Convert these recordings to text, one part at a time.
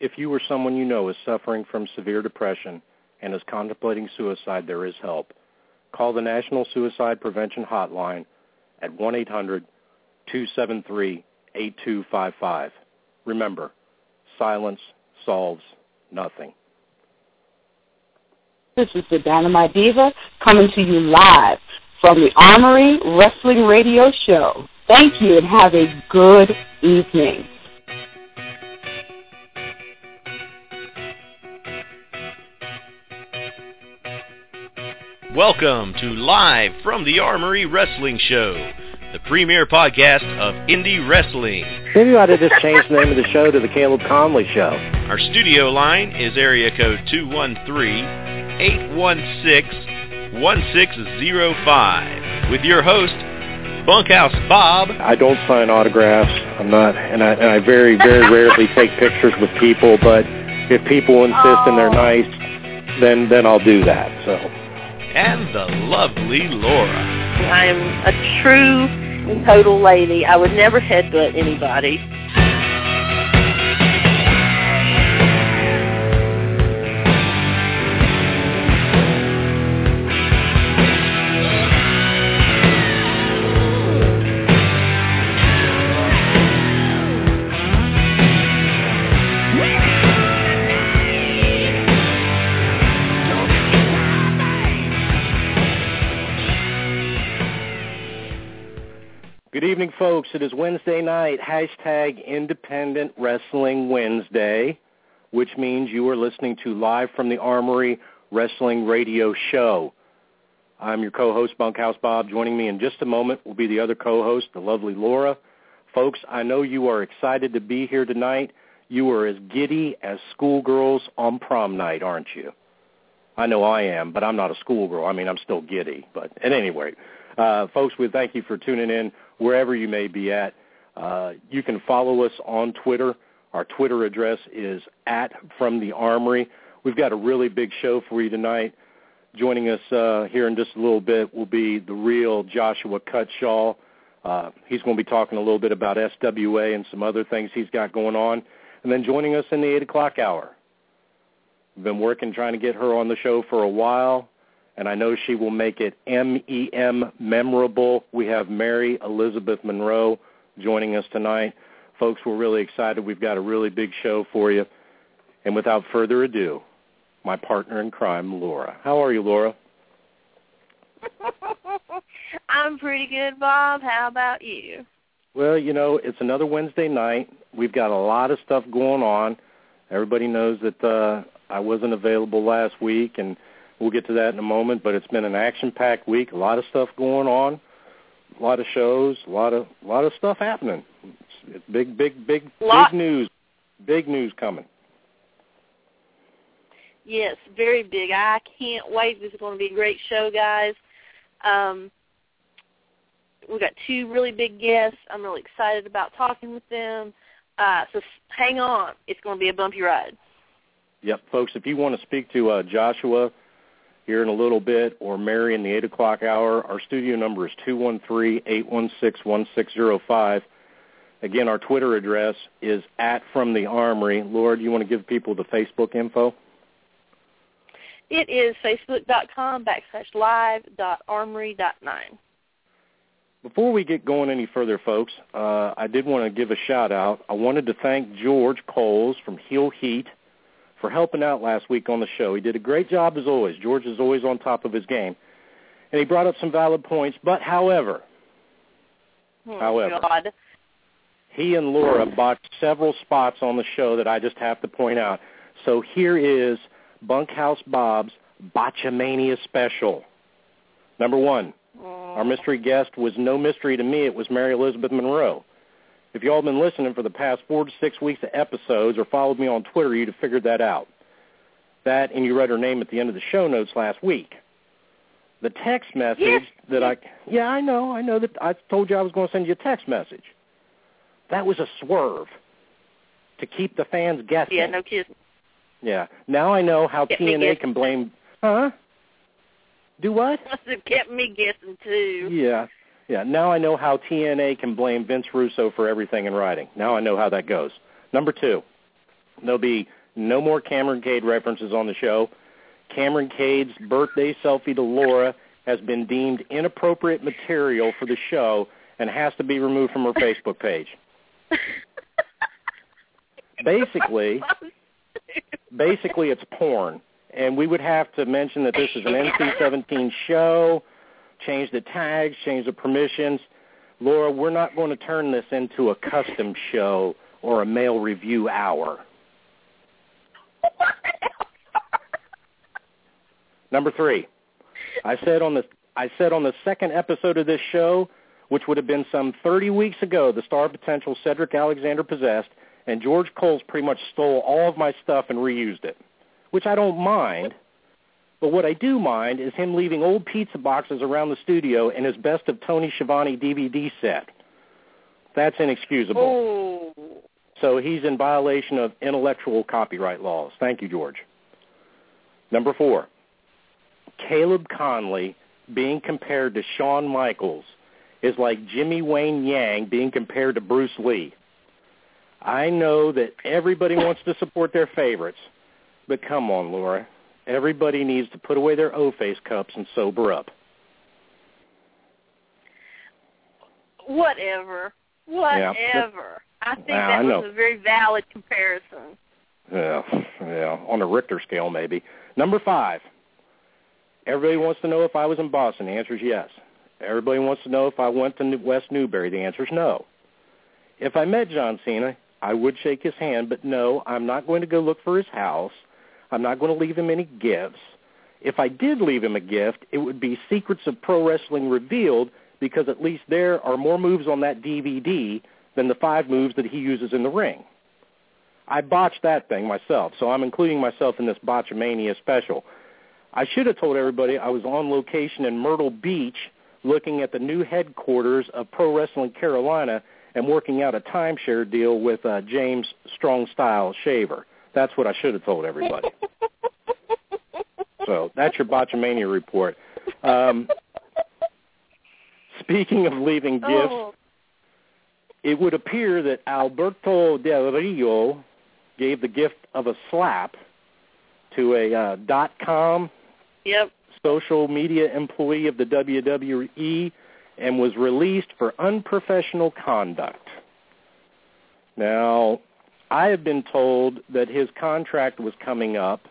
If you or someone you know is suffering from severe depression and is contemplating suicide, there is help. Call the National Suicide Prevention Hotline at 1-800-273-8255. Remember, silence solves nothing. This is the Dynamite Diva coming to you live from the Armory Wrestling Radio Show. Thank you and have a good evening. Welcome to Live from the Armory Wrestling Show, the premier podcast of indie wrestling. Maybe I ought to just change the name of the show to the Caleb Konley Show. Our studio line is area code 213-816-1605 with your host, Bunkhouse Bob. I don't sign autographs. I'm not, and I, and I very, very rarely take pictures with people. But if people insist and they're oh. nice, then then I'll do that. So. And the lovely Laura. I'm a true and total lady. I would never headbutt anybody. Evening, folks. It is Wednesday night, hashtag Independent Wrestling Wednesday, which means you are listening to Live from the Armory Wrestling Radio Show. I'm your co-host, Bunkhouse Bob. Joining me in just a moment will be the other co-host, the lovely Laura. Folks, I know you are excited to be here tonight. You are as giddy as schoolgirls on prom night, aren't you? I know I am, but I'm not a schoolgirl. I mean, I'm still giddy. But at any rate, uh, folks, we thank you for tuning in wherever you may be at. Uh, you can follow us on Twitter. Our Twitter address is at From the Armory. We've got a really big show for you tonight. Joining us uh, here in just a little bit will be the real Joshua Cutshall. Uh, he's going to be talking a little bit about SWA and some other things he's got going on. And then joining us in the 8 o'clock hour. We've been working trying to get her on the show for a while and I know she will make it M-E-M memorable. We have Mary Elizabeth Monroe joining us tonight. Folks, we're really excited. We've got a really big show for you. And without further ado, my partner in crime, Laura. How are you, Laura? I'm pretty good, Bob. How about you? Well, you know, it's another Wednesday night. We've got a lot of stuff going on. Everybody knows that uh, I wasn't available last week, and we'll get to that in a moment. But it's been an action-packed week. A lot of stuff going on. A lot of shows. A lot of a lot of stuff happening. It's, it's big, big, big, Lot- big news. Big news coming. Yes, very big. I can't wait. This is going to be a great show, guys. Um, we've got two really big guests. I'm really excited about talking with them. Uh, so hang on. It's going to be a bumpy ride. Yep, folks, if you want to speak to uh, Joshua here in a little bit or Mary in the 8 o'clock hour, our studio number is 213-816-1605. Again, our Twitter address is at From the Armory. Laura, do you want to give people the Facebook info? It is facebook.com backslash live dot armory dot nine. Before we get going any further, folks, uh, I did want to give a shout out. I wanted to thank George Coles from Heel Heat for helping out last week on the show. He did a great job as always. George is always on top of his game. And he brought up some valid points. But however, Oh, However. God. he and Laura botched several spots on the show that I just have to point out. So here is Bunkhouse Bob's Botchamania special. Number one, our oh. mystery guest was no mystery to me. It was Mary Elizabeth Monroe. If y'all have been listening for the past four to six weeks of episodes or followed me on Twitter, you'd have figured that out. That, and you read her name at the end of the show notes last week. The text message Yes. that I, yeah, I know, I know that I told you I was going to send you a text message. That was a swerve to keep the fans guessing. Yeah, no kidding. Yeah. Now I know how me TNA can blame. Huh? Do what? Must have kept me guessing too. Yeah. Yeah. Now I know how TNA can blame Vince Russo for everything in writing. Now I know how that goes. Number two, There'll be no more Cameron Cade references on the show. Cameron Cade's birthday selfie to Laura has been deemed inappropriate material for the show and has to be removed from her Facebook page. basically, basically it's porn, and we would have to mention that this is an NC-17 show, change the tags, change the permissions. Laura, we're not going to turn this into a custom show or a mail review hour. Number three, I said on the I said on the second episode of this show, which would have been some 30 weeks ago, the star potential Cedric Alexander possessed, and George Coles pretty much stole all of my stuff and reused it, which I don't mind. But what I do mind is him leaving old pizza boxes around the studio and his best of Tony Schiavone DVD set. That's inexcusable. Oh. So he's in violation of intellectual copyright laws. Thank you, George. Number four, Caleb Konley being compared to Shawn Michaels is like Jimmy Wang Yang being compared to Bruce Lee. I know that everybody wants to support their favorites, but come on, Laura. Everybody needs to put away their O-face cups and sober up. Whatever. Whatever. Yeah. I think that I was a very valid comparison. Yeah, yeah, on a Richter scale maybe. Number five. Everybody wants to know if I was in Boston. The answer is yes. Everybody wants to know if I went to West Newbury. The answer is no. If I met John Cena, I would shake his hand, but no, I'm not going to go look for his house. I'm not going to leave him any gifts. If I did leave him a gift, it would be Secrets of Pro Wrestling Revealed because at least there are more moves on that DVD than the five moves that he uses in the ring. I botched that thing myself, so I'm including myself in this Botchamania special. I should have told everybody I was on location in Myrtle Beach looking at the new headquarters of Pro Wrestling Carolina and working out a timeshare deal with uh, James Strong Style Shaver. That's what I should have told everybody. So that's your Botchamania report. Um, speaking of leaving gifts, Oh. it would appear that Alberto Del Rio gave the gift of a slap to a uh, dot com Yep. social media employee of the WWE and was released for unprofessional conduct. Now, I have been told that his contract was coming up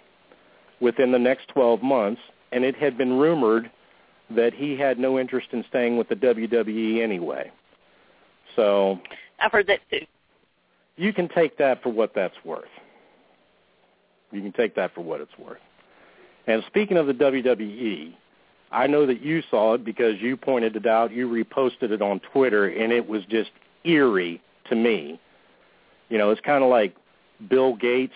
within the next 12 months, and it had been rumored that he had no interest in staying with the WWE anyway. So I've heard that too. you can take that for what that's worth. You can take that for what it's worth. And speaking of the WWE, I know that you saw it because you pointed it out. You reposted it on Twitter, and it was just eerie to me. You know, it's kind of like Bill Gates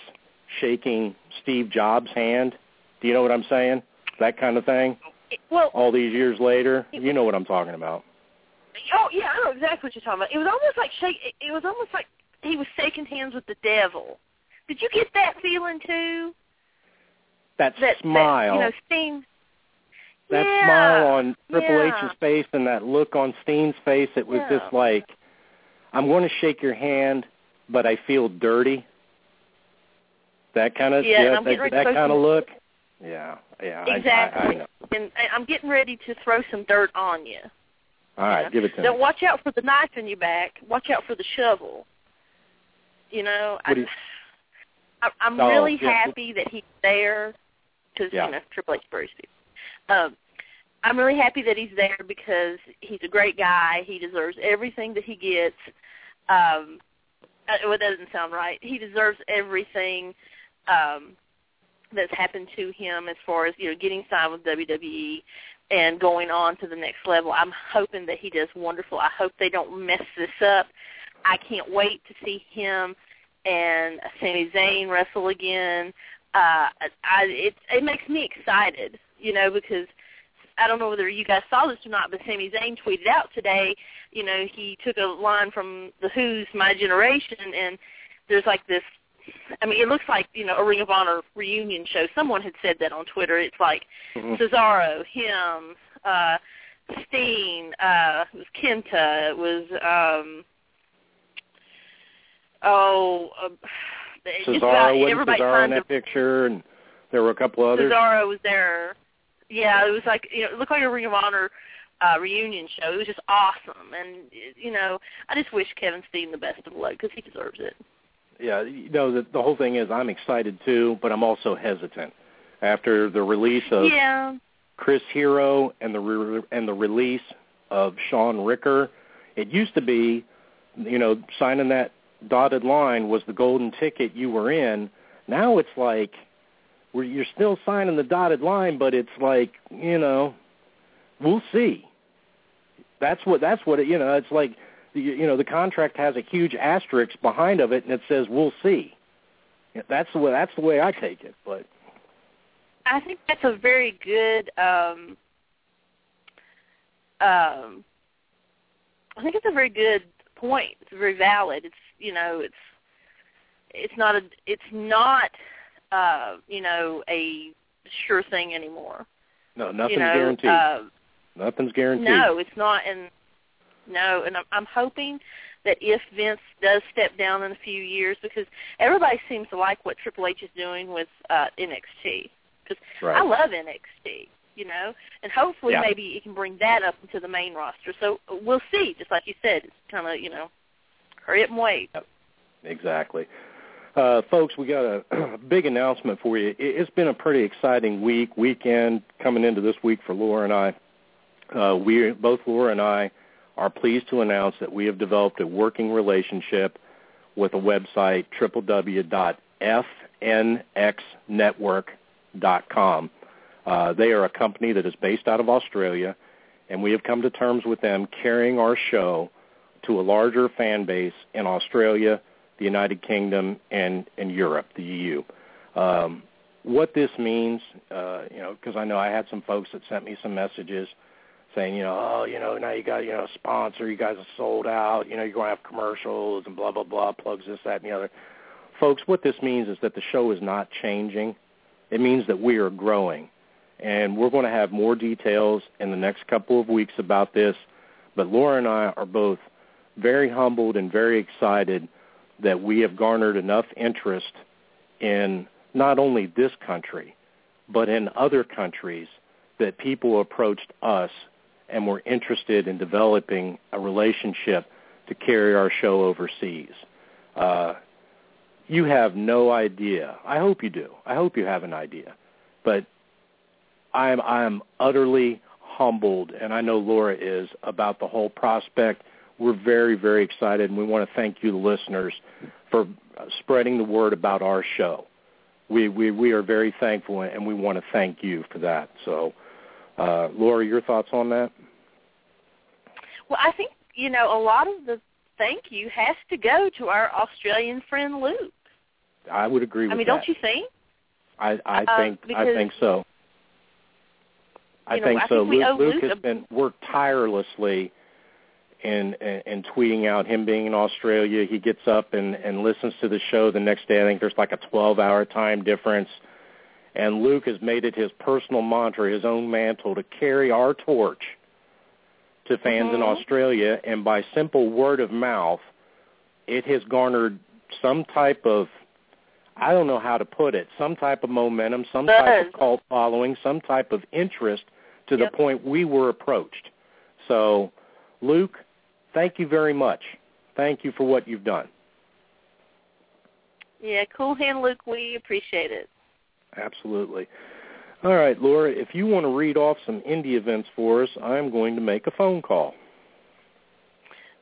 shaking Steve Jobs' hand. Do you know what I'm saying? That kind of thing. Well, All these years later, you know what I'm talking about. oh yeah, I know exactly what you're talking about. It was almost like shake. It, was almost like he was shaking hands with the devil. Did you get that feeling too? That, That smile. That, you know, Sting. that yeah, smile on Triple yeah. H's face and that look on Steen's face, it was Yeah. just like, I'm going to shake your hand, but I feel dirty. That kind of Yeah, I'm that, that kind of look. Yeah, yeah. I- I, I, Exactly. know. And I- I'm getting ready to throw some dirt on you. All right, you know? give it to Don't me. watch out for the knife in your back. Watch out for the shovel. You know, What do you- I, I, I'm Oh, really yeah. happy that he's there because Yeah. you know Triple H Bruce. Um, I'm really happy that he's there because he's a great guy. He deserves everything that he gets. Um, well, that doesn't sound right. He deserves everything um, that's happened to him as far as you know getting signed with WWE and going on to the next level. I'm hoping that he does wonderful. I hope they don't mess this up. I can't wait to see him and Sami Zayn wrestle again. Uh, I, it it makes me excited, you know, because I don't know whether you guys saw this or not, but Sami Zayn tweeted out today. You know, he took a line from the Who's "My Generation," and there's like this. I mean, it looks like you know a Ring of Honor reunion show. Someone had said that on Twitter. It's like Mhm. Cesaro, him, uh, Steen, uh, it was Kenta, it was um, oh, uh, Cesaro everybody Cesaro in that picture, and there were a couple others. Cesaro was there. Yeah, it was like you know, it looked like a Ring of Honor uh, reunion show. It was just awesome, and you know, I just wish Kevin Steen the best of luck because he deserves it. Yeah, you know, the, the whole thing is I'm excited too, but I'm also hesitant after the release of Yeah, Chris Hero and the re- and the release of Sean Ricker. It used to be, you know, signing that dotted line was the golden ticket you were in. Now it's like where you're still signing the dotted line, but it's like you know, we'll see. That's what that's what it, you know. It's like you, know the contract has a huge asterisk behind of it, and it says we'll see. That's the way that's the way I take it. But I think that's a very good. um um I think it's a very good point. It's very valid. It's you know, it's it's not a it's not uh, you know, a sure thing anymore. no, nothing's you know, guaranteed. Uh, Nothing's guaranteed. no, it's not and no, and I'm, I'm hoping that if Vince does step down in a few years, because everybody seems to like what Triple H is doing with uh, NXT, because Right. I love NXT, you know, and hopefully Yeah. maybe it can bring that up into the main roster. So uh, we'll see. Just like you said, it's kind of you know, hurry up and wait. Exactly. Uh, folks, we got a a big announcement for you. It- It's been a pretty exciting week, weekend coming into this week for Laura and I. Uh, we both Laura and I are pleased to announce that we have developed a working relationship with a website www.fnxnetwork.com. Uh, they are a company that is based out of Australia, and we have come to terms with them carrying our show to a larger fan base in Australia, the United Kingdom, and, and Europe, the EU. Um, what this means, uh, you know, because I know I had some folks that sent me some messages saying, you know, oh, you know, now you got, you know, a sponsor, you guys are sold out, you know, you're going to have commercials and blah, blah, blah, plugs this, that, and the other. Folks, what this means is that the show is not changing. It means that we are growing. And we're going to have more details in the next couple of weeks about this. But Laura and I are both very humbled and very excited that we have garnered enough interest in not only this country, but in other countries that people approached us and were interested in developing a relationship to carry our show overseas. Uh, you have no idea. I hope you do. I hope you have an idea. But I'm I'm utterly humbled, and I know Laura is about the whole prospect. We're very very excited, and we want to thank you, the listeners, for spreading the word about our show. We we we are very thankful, and we want to thank you for that. So, uh, Laura, your thoughts on that? Well, I think you know a lot of the thank you has to go to our Australian friend Luke. I would agree with I mean, that. don't you think? I I Uh, think I think so. I you know, think I so. think Luke, Luke Luke has a- been worked tirelessly in, in in tweeting out him being in Australia. He gets up and and listens to the show the next day. I think there's like a 12-hour time difference. And Luke has made it his personal mantra, his own mantle, to carry our torch to fans in Mhm. Australia. And by simple word of mouth, it has garnered some type of I don't know how to put it, some type of momentum, some type of cult following, some type of interest to Yep. the point we were approached. So, Luke, thank you very much. Thank you for what you've done. Yeah, cool hand, Luke. We appreciate it. Absolutely. All right, Laura, if you want to read off some indie events for us, I'm going to make a phone call.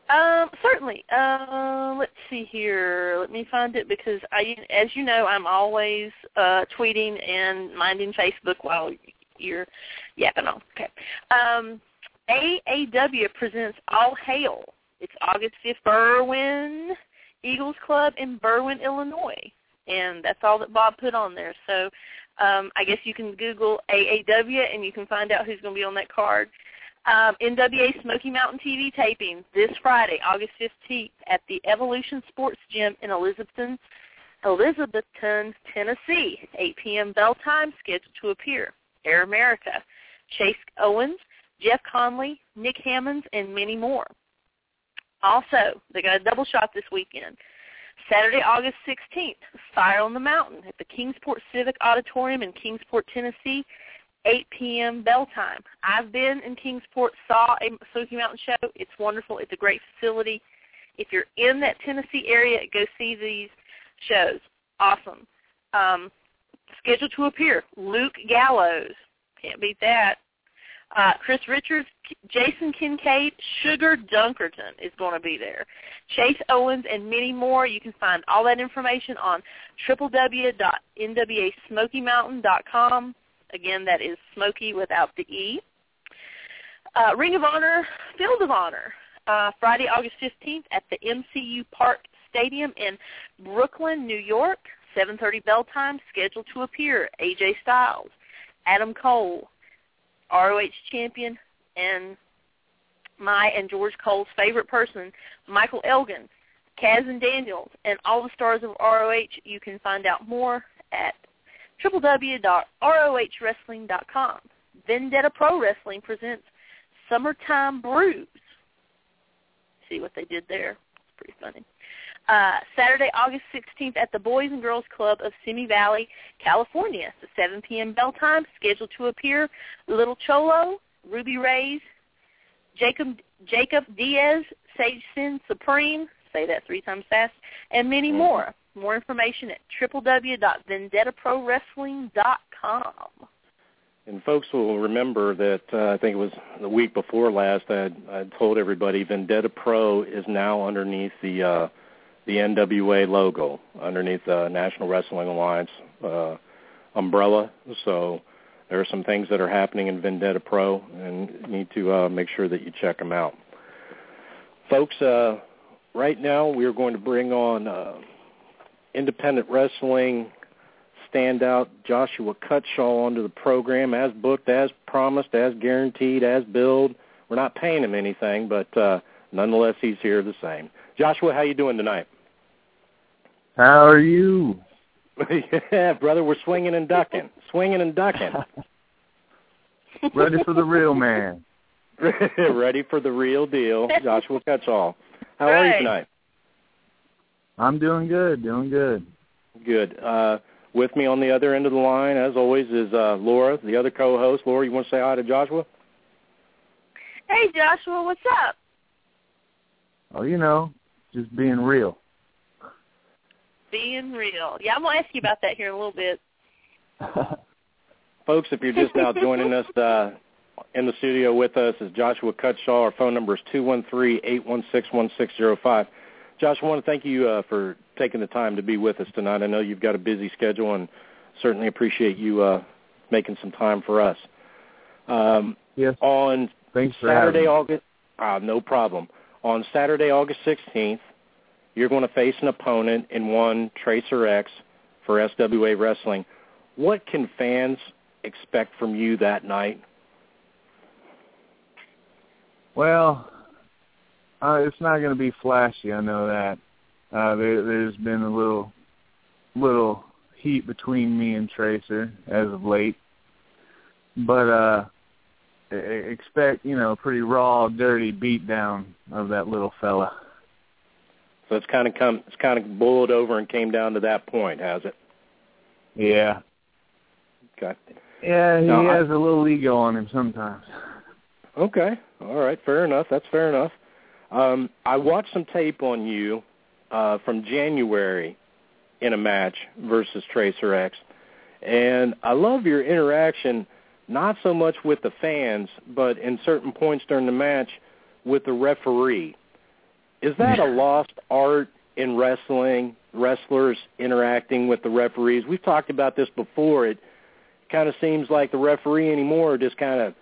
Um, certainly. Uh, let's see here. Let me find it because I, as you know, I'm always uh, tweeting and minding Facebook while you're yapping on. Okay. Um, AAW presents All Hail. It's August 5th, Berwyn Eagles Club in Berwyn, Illinois, and that's all that Bob put on there. So um, I guess you can Google AAW and you can find out who's going to be on that card um, NWA Smoky Mountain TV taping this Friday, August 15th at the Evolution Sports Gym in Elizabethton, Elizabethton, Tennessee. 8 p.m. bell time scheduled to appear. Air America, Chase Owens, Jeff Conley, Nick Hammonds, and many more. Also, they got a double shot this weekend. Saturday, August 16th, Fire on the Mountain at the Kingsport Civic Auditorium in Kingsport, Tennessee, 8 p.m. bell time. I've been in Kingsport, saw a Smoky Mountain show. It's wonderful. It's a great facility. If you're in that Tennessee area, go see these shows. Awesome. Um, scheduled to appear, Luke Gallows. Can't beat that. Uh, Chris Richards, Jason Kincaid, Sugar Dunkerton is going to be there. Chase Owens and many more. You can find all that information on www.nwasmokymountain.com. Again, that is Smoky without the E. Uh, Ring of Honor, Field of Honor, uh, Friday, August 15th at the MCU Park Stadium in Brooklyn, New York. 7.30 bell time, scheduled to appear. AJ Styles, Adam Cole, ROH champion, and my and George Cole's favorite person, Michael Elgin, Kaz and Daniels, and all the stars of ROH. You can find out more at www.rohwrestling.com. Vendetta Pro Wrestling presents Summertime Brews. See what they did there? It's pretty funny. Uh, Saturday, August 16th at the Boys and Girls Club of Simi Valley, California. It's a 7 p.m. bell time. Scheduled to appear Little Cholo, Ruby Raze, Jacob Jacob Diaz, Sage Sin Supreme, say that three times fast, and many Mm-hmm. more. More information at www.vendettapro-wrestling.com. And folks will remember that uh, I think it was the week before last I I told everybody Vendetta Pro is now underneath the uh, the NWA logo, underneath the National Wrestling Alliance uh, umbrella. So there are some things that are happening in Vendetta Pro, and need to uh, make sure that you check them out. Folks, uh, right now we are going to bring on uh, independent wrestling standout Joshua Cutshall onto the program as booked, as promised, as guaranteed, as billed. We're not paying him anything, but uh, nonetheless, he's here the same. Joshua, how you doing tonight? How are you? yeah, brother, we're swinging and ducking, swinging and ducking. Ready for the real man. Ready for the real deal, Joshua Cutshall. How are you tonight? I'm doing good, doing good. Good. Uh, with me on the other end of the line, as always, is uh, Laura, the other co-host. Laura, you want to say hi to Joshua? Hey, Joshua, what's up? Oh, you know, just being real. Being real. Yeah, I'm going to ask you about that here in a little bit. Folks, if you're just now joining us uh, in the studio with us is Joshua Cutshall. Our phone number is two one three eight one six one six zero five. Josh, I want to thank you uh, for taking the time to be with us tonight. I know you've got a busy schedule and certainly appreciate you uh, making some time for us. Um, yes. on Thanks Saturday, having. August, uh, no problem. On Saturday, August 16th, you're going to face an opponent in one Tracer X for SWA Wrestling. What can fans expect from you that night? Well, uh, it's not going to be flashy. I know that. Uh, there, there's been a little, little heat between me and Tracer as of late, but uh, expect you know a pretty raw, dirty beatdown of that little fella. So it's kind of come, it's kind of boiled over and came down to that point, has it? Yeah, Okay. yeah. He No, has a little ego on him sometimes. Okay. All right. Fair enough. That's fair enough. Um, I watched some tape on you uh, from January in a match versus Tracer X, and I love your interaction, not so much with the fans, but in certain points during the match with the referee. Is that a lost art in wrestling? Wrestlers interacting with the referees. We've talked about this before. It kind of seems like the referee anymore just kind of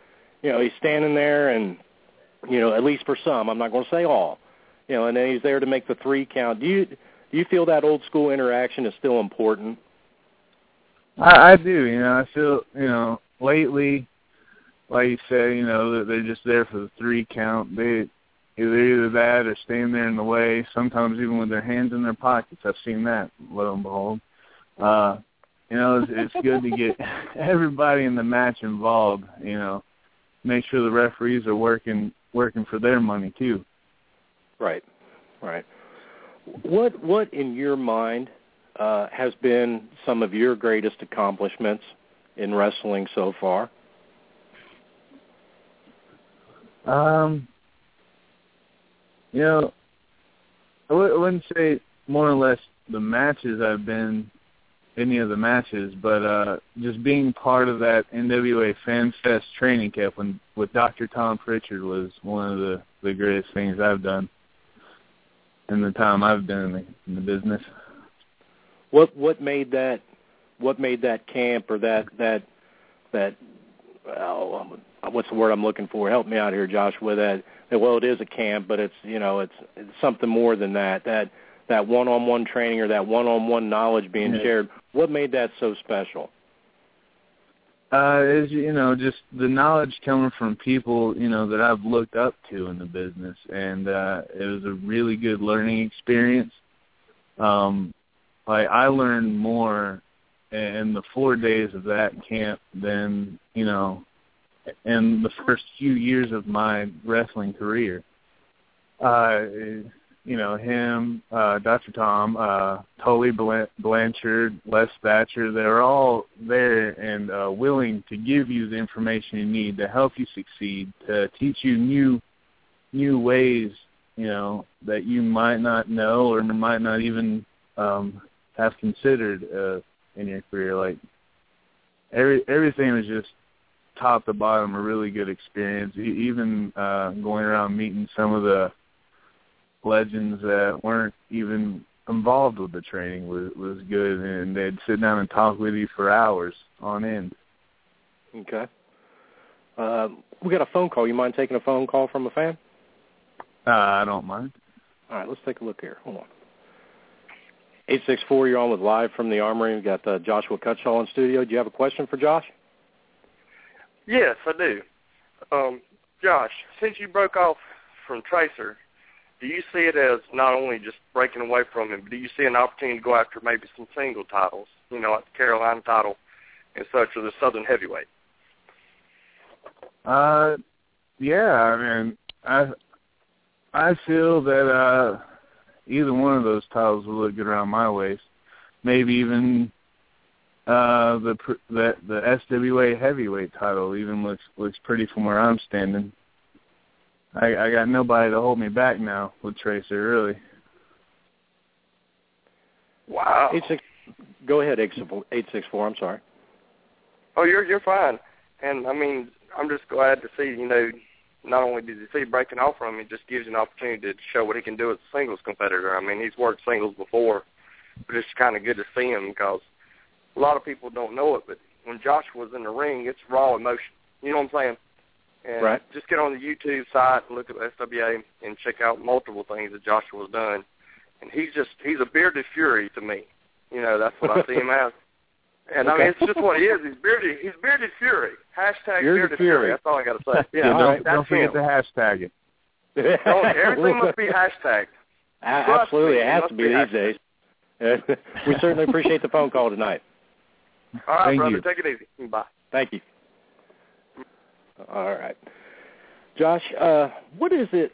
you know, he's standing there and, you know, at least for some, I'm not going to say all, you know, and then he's there to make the three count. Do you do you feel that old school interaction is still important? I, I do. You know, I feel you know lately, like you said, you know, they're just there for the three count. They either either that or staying there in the way. Sometimes even with their hands in their pockets. I've seen that. Lo and behold, uh, you know, it's, it's good to get everybody in the match involved. You know, make sure the referees are working working for their money too. Right, right. What what in your mind uh, has been some of your greatest accomplishments in wrestling so far? Um, you know, I w- I wouldn't say more or less the matches I've been any of the matches, but uh just being part of that NWA Fan Fest training camp when with Dr. Tom Pritchard was one of the the greatest things I've done in the time I've been in the, in the business. What what made that what made that camp or that that that oh, what's the word I'm looking for? Help me out here, Josh. With that, well, it is a camp, but it's you know it's, it's something more than that. That that one-on-one training or that one-on-one knowledge being Yeah. shared. What made that so special? Uh, is you know just the knowledge coming from people you know that I've looked up to in the business, and uh, it was a really good learning experience. Um, like I learned more in the four days of that camp then you know in the first few years of my wrestling career. Uh, you know him, uh, Dr. Tom, uh, Tully Blanchard, Les Thatcher. They're all there and uh, willing to give you the information you need to help you succeed, to teach you new new ways, you know, that you might not know or might not even um, have considered uh, in your career. Like every everything was just top to bottom a really good experience. E- even uh, going around meeting some of the legends that weren't even involved with the training was was good, and they'd sit down and talk with you for hours on end. Okay. Um, we got a phone call. You mind taking a phone call from a fan? Uh, I don't mind. All right, let's take a look here. Hold on. Eight six four. You're on with live from the Armory. We've got uh, Joshua Cutshall in studio. Do you have a question for Josh? Yes, I do. Um, Josh, since you broke off from Tracer, do you see it as not only just breaking away from him, but do you see an opportunity to go after maybe some single titles, you know, like the Carolina title and such, or the Southern Heavyweight? Uh, yeah. I mean, I I feel that uh, either one of those titles will look good around my waist. Maybe even uh, the the the SWA heavyweight title even looks looks pretty from where I'm standing. I, I got nobody to hold me back now with Tracer, really. Wow. Eight six. Go ahead. Eight six four. Eight six four. I'm sorry. Oh, you're you're fine. And I mean, I'm just glad to see, you know, not only did you see breaking off from him, it just gives you an opportunity to show what he can do as a singles competitor. I mean, he's worked singles before, but it's kind of good to see him because a lot of people don't know it, but when Josh was in the ring, it's raw emotion. You know what I'm saying? And Right. just get on the YouTube site and look at SWA and check out multiple things that Joshua's done. And he's just he's a bearded fury to me. You know, that's what I see him as. And I mean, it's just what he is. He's bearded. He's bearded fury. Hashtag Bearded bearded, fury. fury. That's all I got to say. Yeah, don't, all right, don't forget him. to hashtag it. Don't- everything must be hashtagged. A- Absolutely, me, it it has to be be these days. we certainly appreciate the phone call tonight. All right, Thank brother. you. Take it easy. Bye. Thank you. All right, Josh. Uh, what is it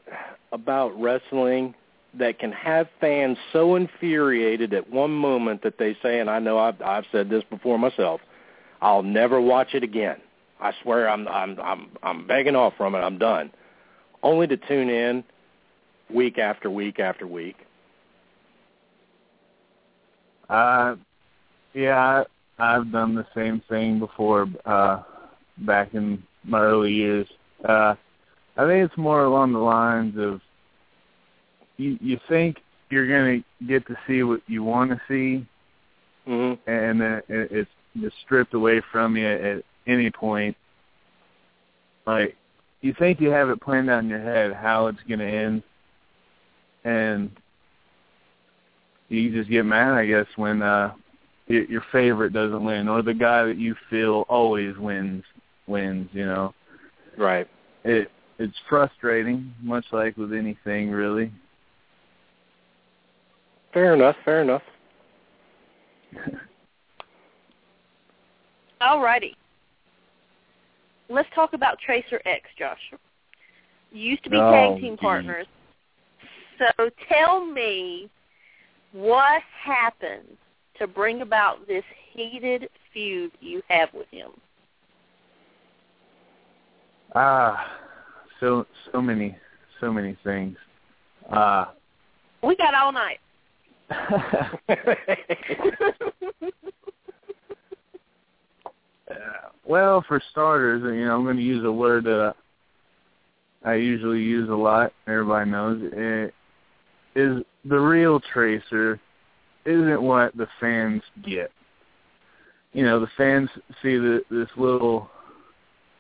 about wrestling that can have fans so infuriated at one moment that they say, and I know I've, I've said this before myself, I'll never watch it again. I swear I'm I'm I'm I'm begging off from it. I'm done. Only to tune in week after week after week. Uh, yeah, I've done the same thing before. Uh, back in my early years, uh, I think it's more along the lines of you, you think you're going to get to see what you want to see, hmm and then it, it's just stripped away from you at any point. Like you think you have it planned out in your head how it's going to end, and you just get mad, I guess, when uh your, your favorite doesn't win, or the guy that you feel always wins wins. You know, Right. it it's frustrating, much like with anything, really. Fair enough. Fair enough. All righty. Let's talk about Tracer X, Josh. You used to be Oh, tag team geez. partners. So tell me what happened to bring about this heated feud you have with him? Ah, so so many so many things. Uh we got all night. Well, for starters, you know, I'm going to use a word that I usually use a lot. Everybody knows it is the real tracer isn't what the fans get. You know, the fans see the, this little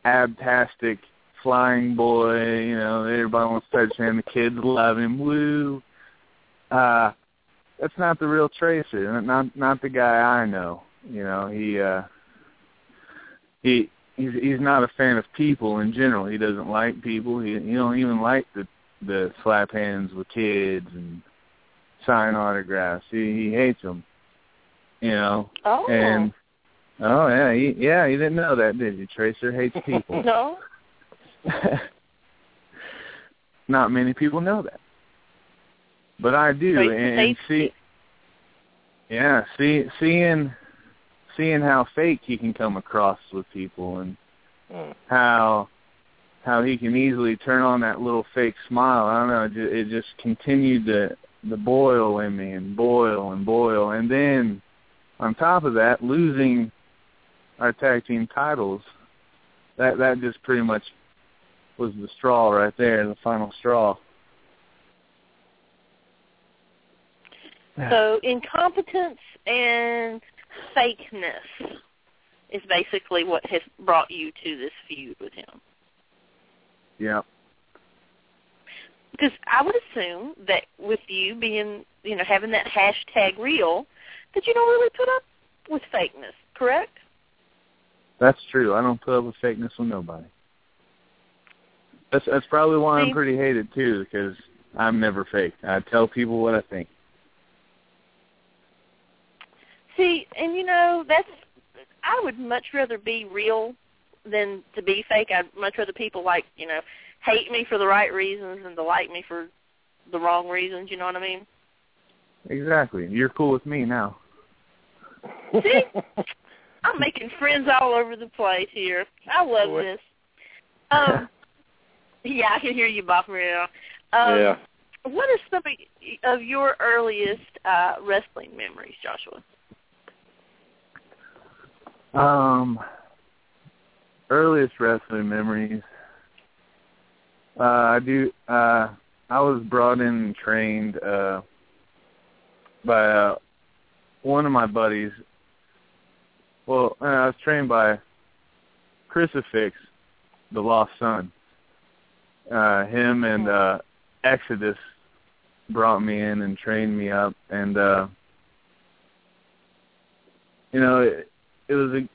abtastic flying boy. You know, everybody wants to touch him. The kids love him. Woo! Uh, that's not the real Tracer. Not not the guy I know. You know, he uh, he he's he's not a fan of people in general. He doesn't like people. He he don't even like the the slap hands with kids and sign autographs. He he hates them. You know. Oh. And oh yeah, he, yeah, you didn't know that, did you? Tracer hates people. no. not many people know that. But I do and, and see yeah, see seeing seeing how fake he can come across with people and Mm. how how he can easily turn on that little fake smile. I don't know. It just, it just continued to the boil in me and boil and boil, and then on top of that, losing our tag team titles. That that just pretty much was the straw right there, the final straw. So incompetence and fakeness is basically what has brought you to this feud with him. Yeah. Because I would assume that with you being, you know, having that hashtag real, that you don't really put up with fakeness, correct? That's true. I don't put up with fakeness with nobody. That's that's probably why I'm pretty hated too, because I'm never fake. I tell people what I think. See, and you know, that's I would much rather be real than to be fake. I'd much rather people like, you know, hate me for the right reasons than to like me for the wrong reasons, you know what I mean? Exactly. You're cool with me now. See? I'm making friends all over the place here. I love this. Um yeah, I can hear you bopping around. Um yeah. what are some of- of your earliest uh wrestling memories, Joshua? Um, earliest wrestling memories. Uh, I do. Uh, I was brought in and trained uh, by uh, one of my buddies. Well, uh, I was trained by Crucifix, the Lost Son. Uh, him and uh, Exodus brought me in and trained me up, and uh, you know, it, it was a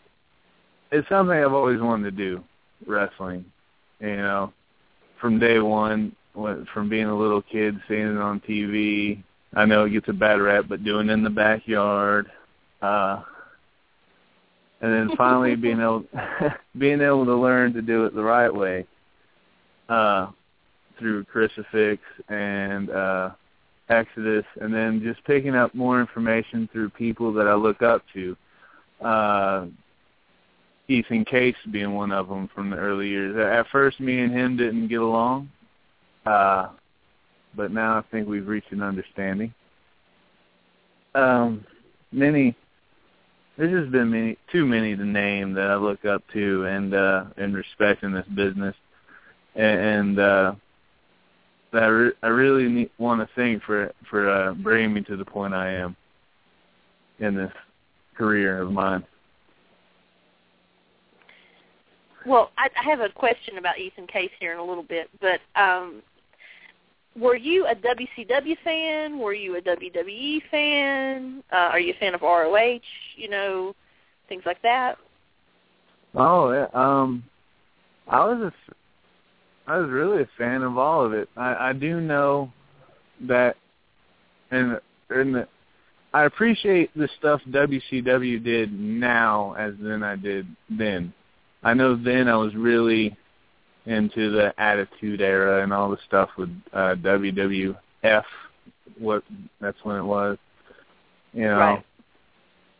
it's something I've always wanted to do, wrestling. You know, from day one, from being a little kid, seeing it on TV. I know it gets a bad rap, but doing it in the backyard, uh, and then finally being able being able to learn to do it the right way uh, through Crucifix and uh, Exodus, and then just picking up more information through people that I look up to uh Ethan Case being one of them from the early years. At first, me and him didn't get along, uh, but now I think we've reached an understanding. Um, many, there's just been many, too many to name that I look up to and uh, and respect in this business, and, and uh, that I, re- I really need, want to thank for for uh, bringing me to the point I am in this career of mine. Well, I, I have a question about Ethan Case here in a little bit, but um, were you a WCW fan? Were you a WWE fan? Uh, are you a fan of ROH? You know, things like that. Oh, yeah. Um, I was a, I was really a fan of all of it. I, I do know that, and and the, I appreciate the stuff WCW did now as than I did then. I know then I was really into the Attitude Era and all the stuff with uh, WWF. What that's when it was. You know, Right.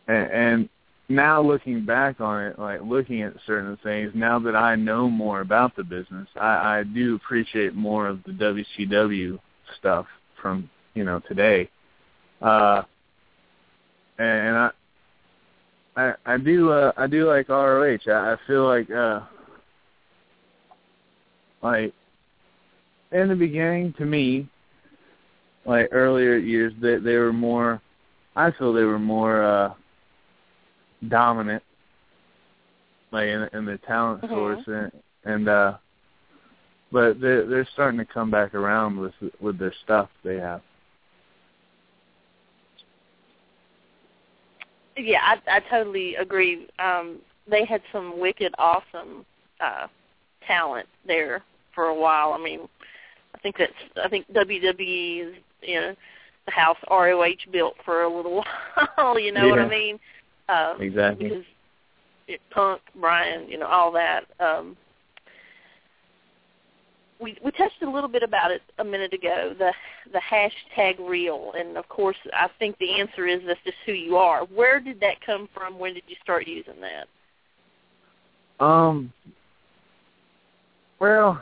and, and now looking back on it, like looking at certain things, now that I know more about the business, I, I do appreciate more of the WCW stuff from you know today. Uh, and, I, I, I do, uh, I do like ROH. I, I feel like, uh, like in the beginning, to me, like earlier years, they they were more. I feel they were more uh dominant, like in, in the talent Mhm. source, and, and uh, but they're they're starting to come back around with with their stuff they have. Yeah, I, I totally agree. Um, they had some wicked, awesome uh, talent there for a while. I mean, I think that's I think WWE is you know the house ROH built for a little while. You know what I mean? Um, Exactly. Because it, Punk, Brian, you know, all that. Um, we we touched a little bit about it a minute ago. The the hashtag real, and of course, I think the answer is that's just who you are. Where did that come from? When did you start using that? Um. Well,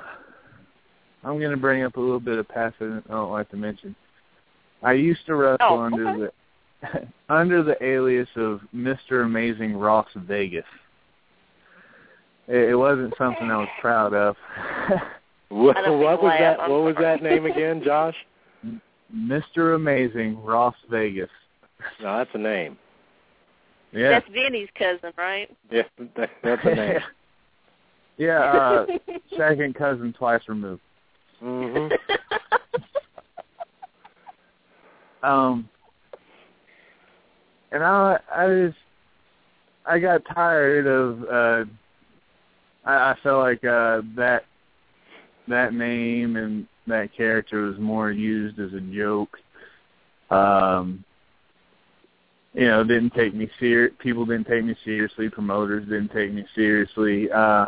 I'm going to bring up a little bit of past that I don't like to mention. I used to wrestle Oh, under the under the alias of Mr. Amazing Ross Vegas. It, it wasn't something I was proud of. What, what was that? I'm What was that name again, Josh? Mr. Amazing Ross Vegas. No, that's a name. Yeah. That's Vinny's cousin, right? Yeah, that, that's a name. yeah, uh second cousin twice removed. hmm Um, and I, I just, I got tired of. uh I, I felt like uh that that name and that character was more used as a joke. Um, you know, didn't take me ser. People didn't take me seriously. Promoters didn't take me seriously. Uh,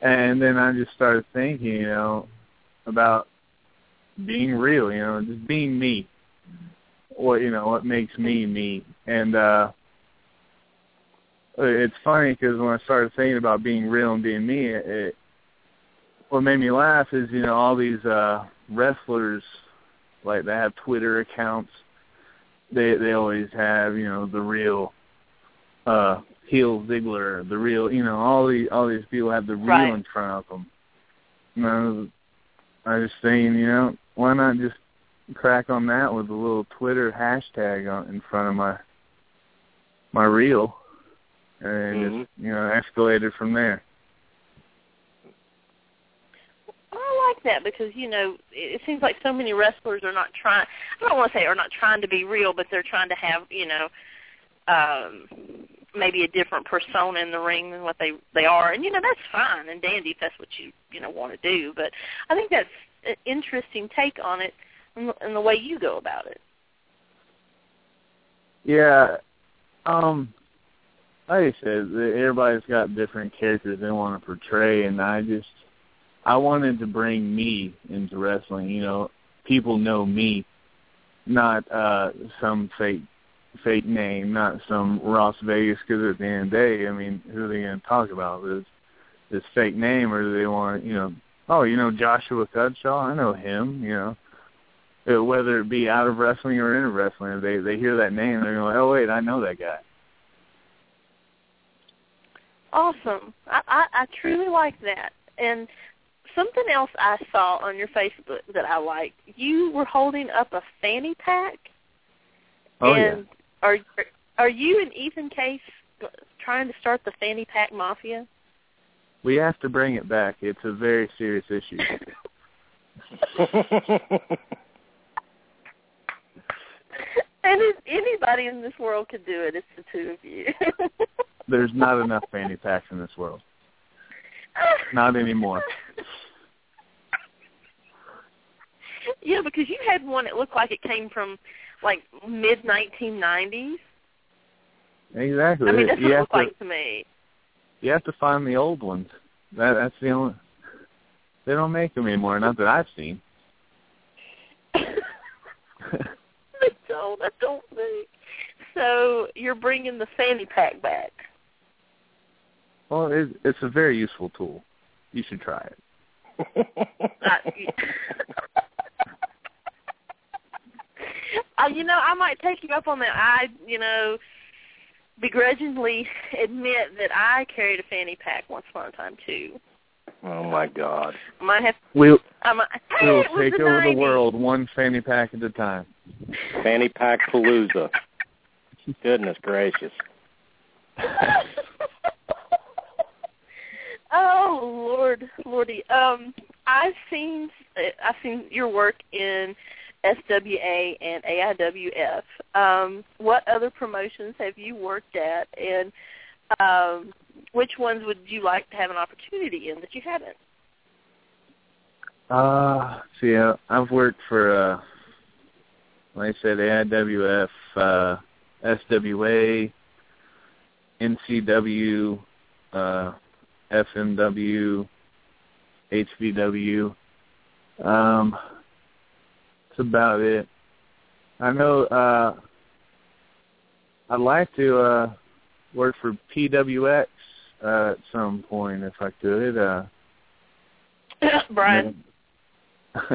and then I just started thinking, you know, about being real. You know, just being me what you know what makes me me and uh it's funny because when I started thinking about being real and being me, it, it what made me laugh is you know all these uh wrestlers like they have Twitter accounts. They they always have you know the real uh heel Ziggler, the real you know all these all these people have the real Right. in front of them. You know, I was saying you know why not just crack on that with a little Twitter hashtag on, in front of my my reel, and Mhm. just you know escalated from there. I like that because you know it, seems like so many wrestlers are not trying. I don't want to say are not trying to be real, but they're trying to have you know um maybe a different persona in the ring than what they they are, and you know that's fine and dandy if that's what you you know want to do. But I think that's an interesting take on it and the way you go about it. Yeah, um, like I said, everybody's got different characters they want to portray, and I just I wanted to bring me into wrestling. You know, people know me, not uh some fake fake name, not some Ross Vegas. Because at the end of the day, I mean, who are they going to talk about? This this fake name, or do they want you know? Oh, you know Joshua Cutshall. I know him. You know, Uh, whether it be out of wrestling or in wrestling, they they hear that name, they're going, oh wait, I know that guy. Awesome. I, I, I truly like that. And something else I saw on your Facebook that I liked. You were holding up a fanny pack. Oh and yeah. are are you and Ethan Case trying to start the fanny pack mafia? We have to bring it back. It's a very serious issue. and if anybody in this world could do it, it's the two of you. There's not enough fanny packs in this world. Not anymore. Yeah, because you had one that looked like it came from like mid 1990s. Exactly. I mean, that's what you it have looked to like to me. you have to find the old ones. That that's the only. They don't make them anymore. Not that I've seen. they don't. I don't think. So you're bringing the fanny pack back. Well, it, it's a very useful tool. You should try it. uh, you know, I might take you up on that. I, you know, begrudgingly admit that I carried a fanny pack once upon a time too. Oh my God! I might have. We'll, I might, hey, we'll take the over 90s. the world one fanny pack at a time. Fanny pack palooza. Goodness gracious! oh Lord, Lordy. Um, I've seen I've seen your work in SWA and AIWF. Um, what other promotions have you worked at, and um, which ones would you like to have an opportunity in that you haven't? Uh, see, uh, I've worked for, uh, like I said, AIWF, uh, SWA, NCW, uh, FMW, HVW. Um, that's about it. I know, uh, I'd like to, uh, work for PWX, uh, at some point if I could, uh, Brian.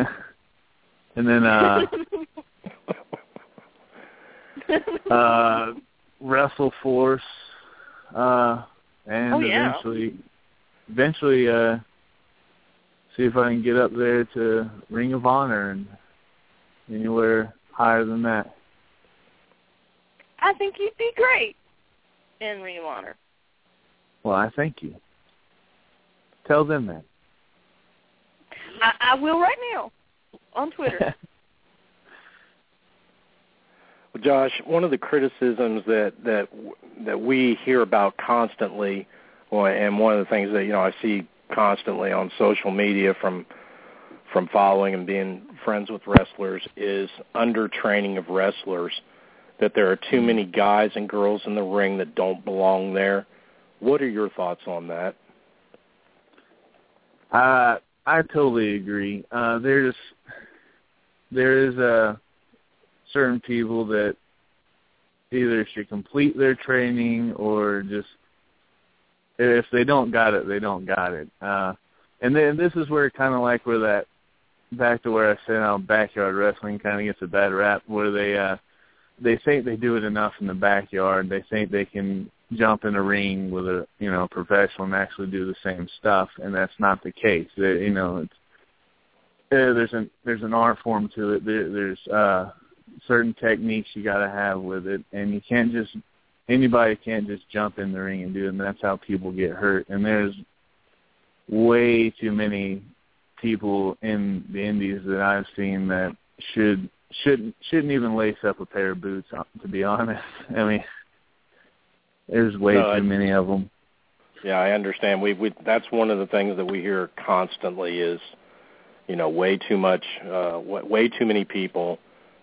and then uh uh Wrestle Force uh and Oh, yeah. eventually eventually uh see if I can get up there to Ring of Honor and anywhere higher than that. I think you'd be great in Ring of Honor. Well, I thank you. Tell them that. I, I will right now on Twitter. Well, Josh, one of the criticisms that that that we hear about constantly, well, and one of the things that you know I see constantly on social media from from following and being friends with wrestlers is undertraining of wrestlers. That there are too many guys and girls in the ring that don't belong there. What are your thoughts on that? Uh, I totally agree. Uh, there's there is uh, certain people that either should complete their training or just if they don't got it, they don't got it. Uh, and then this is where kind of like where that back to where I said how backyard wrestling kind of gets a bad rap, where they uh, they think they do it enough in the backyard. They think they can jump in a ring with a you know professional and actually do the same stuff, and that's not the case. They, you know, it's uh, there's an there's an art form to it. There, there's uh, certain techniques you got to have with it, and you can't just anybody can't just jump in the ring and do it. And that's how people get hurt. And there's way too many people in the indies that I've seen that should shouldn't shouldn't even lace up a pair of boots. To be honest, I mean, there's way No, too many of them. Yeah, I understand. We we that's one of the things that we hear constantly is, you know, way too much, uh, way, way too many people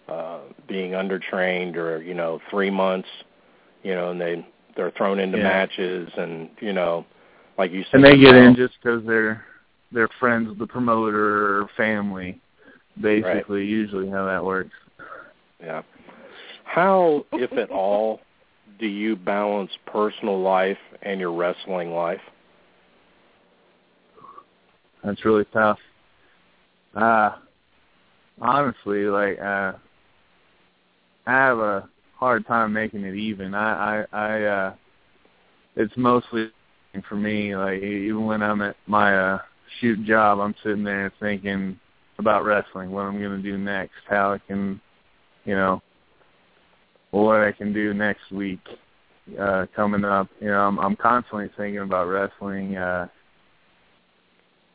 uh, being undertrained, or you know, three months, you know, and they they're thrown into Yeah. matches, and you know, like you said, and they get in just because they're they're friends with the promoter or family. Basically, usually how that works. Yeah. How, if at all, do you balance personal life and your wrestling life? That's really tough. Uh honestly, like uh I have a hard time making it even. I I, I uh it's mostly for me, like even when I'm at my uh shoot job I'm sitting there thinking about wrestling, what I'm gonna do next, how I can you know what I can do next week uh coming up. You know, I'm I'm constantly thinking about wrestling, uh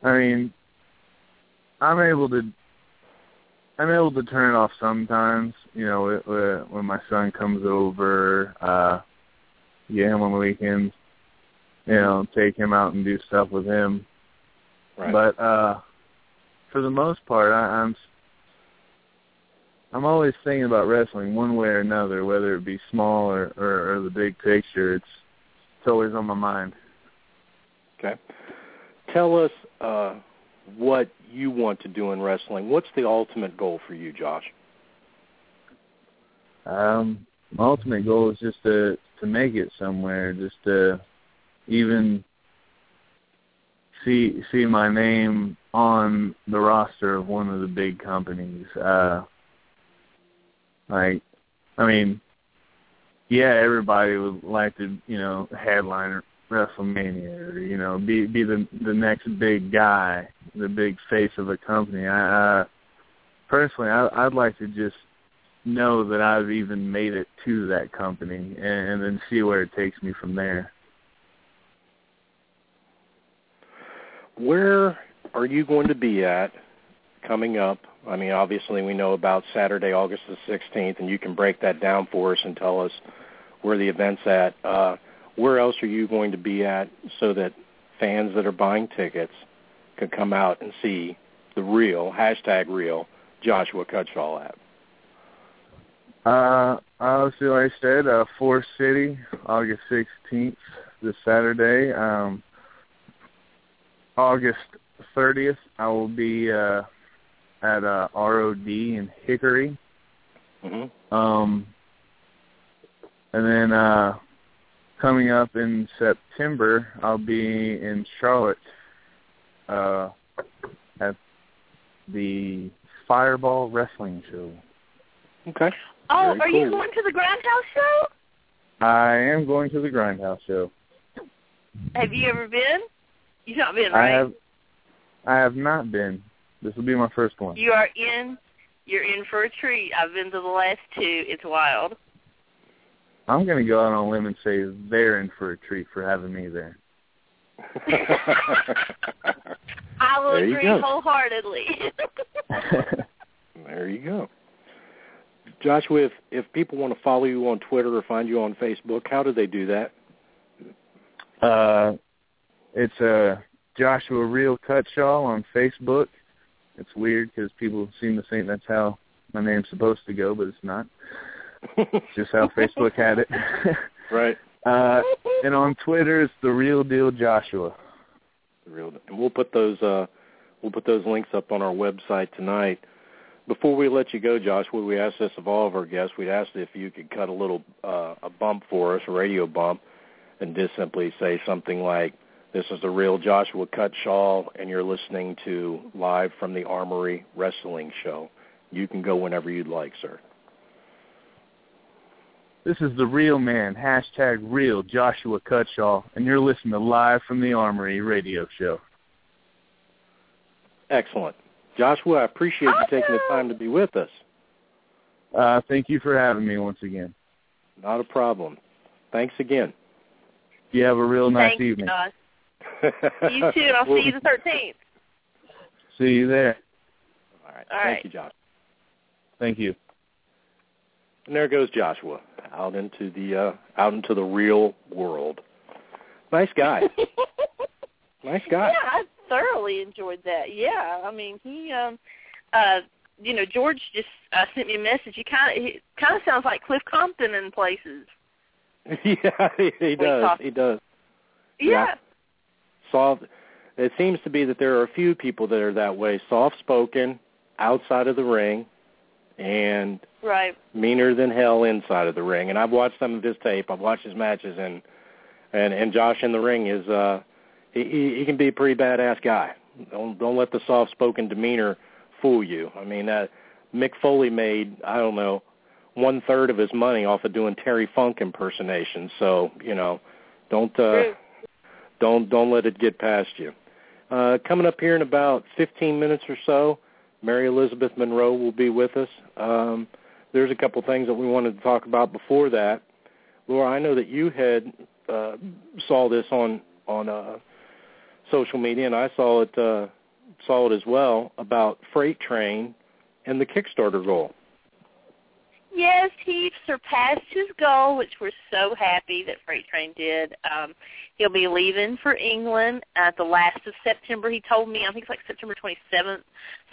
I mean, I'm able to I'm able to turn it off sometimes. You know, wh- wh- when my son comes over, uh, him on the weekends. You know, take him out and do stuff with him. Right. But uh, for the most part, I, I'm I'm always thinking about wrestling one way or another, whether it be small or, or, or the big picture. It's it's always on my mind. Okay. Tell us uh, what you want to do in wrestling. What's the ultimate goal for you, Josh? Um, my ultimate goal is just to to make it somewhere, just to even see see my name on the roster of one of the big companies. Uh like I mean yeah, everybody would like to, you know, headline WrestleMania you know, be be the the next big guy, the big face of a company. I uh personally I I'd like to just know that I've even made it to that company and, and then see where it takes me from there. Where are you going to be at coming up? I mean, obviously we know about Saturday, August the 16th, and you can break that down for us and tell us where the event's at. Uh, where else are you going to be at so that fans that are buying tickets can come out and see the real, hashtag real, Joshua Cutshall at? Uh, obviously, like I said, uh, Forest City, August 16th, this Saturday. Um, August 30th, I will be uh, at uh, ROD in Hickory. Mm-hmm. Um, and then uh, coming up in September, I'll be in Charlotte uh, at the Fireball Wrestling Show. Okay. Oh, Very are you going to the Grindhouse show? I am going to the Grindhouse Show. Have you ever been? You've not been, right? I have, I have not been. This will be my first one. You are in. You're in for a treat. I've been to the last two. It's wild. I'm going to go out on a limb and say they're in for a treat for having me there. I will There agree go. wholeheartedly. There you go. Joshua, if, if people want to follow you on Twitter or find you on Facebook, how do they do that? uh, it's uh, Joshua Real Cutshall on Facebook. It's weird because people seem to think that's how my name's supposed to go, but it's not. Just how Facebook had it. right. uh, and on Twitter, it's the Real Deal Joshua. The real, and we'll put those uh, we'll put those links up on our website tonight. Before we let you go, Joshua, we asked this of all of our guests. We'd asked if you could cut a little uh, a bump for us, a radio bump, and just simply say something like, "This is the real Joshua Cutshall, and you're listening to live from the Armory Wrestling Show." You can go whenever you'd like, sir. This is the real man, hashtag real Joshua Cutshall, and you're listening to Live from the Armory radio show. Excellent, Joshua. I appreciate you taking the time to be with us. Uh, thank you for having me once again. Not a problem. Thanks again. You have a real nice Thanks, evening. Josh. You too. I'll see you the 13th. See you there. All right. All Thank right. you, Josh. Thank you. And there goes Joshua out into the uh, out into the real world. Nice guy. nice guy. Yeah, I thoroughly enjoyed that. Yeah, I mean, he, um, uh, you know, George just uh, sent me a message. He kind of, he kind of sounds like Cliff Compton in places. yeah, he, he does. talk- He does. Yeah. Yeah. Soft. It seems to be that there are a few people that are that way, soft-spoken outside of the ring, and Right. meaner than hell inside of the ring. And I've watched some of his tape. I've watched his matches, and and and Josh in the ring is uh he he, he can be a pretty badass guy. Don't don't let the soft-spoken demeanor fool you. I mean that Mick Foley made I don't know one third of his money off of doing Terry Funk impersonations. So you know don't uh don't don't let it get past you. Uh, coming up here in about 15 minutes or so, Mary Elizabeth Monroe will be with us. Um, there's a couple things that we wanted to talk about before that. Laura, I know that you had uh, saw this on on uh, social media, and I saw it uh, saw it as well about Freight Train and the Kickstarter goal. Yes, he surpassed his goal, which we're so happy that Freight Train did. Um, he'll be leaving for England at the last of September. He told me, I think it's like September 27th,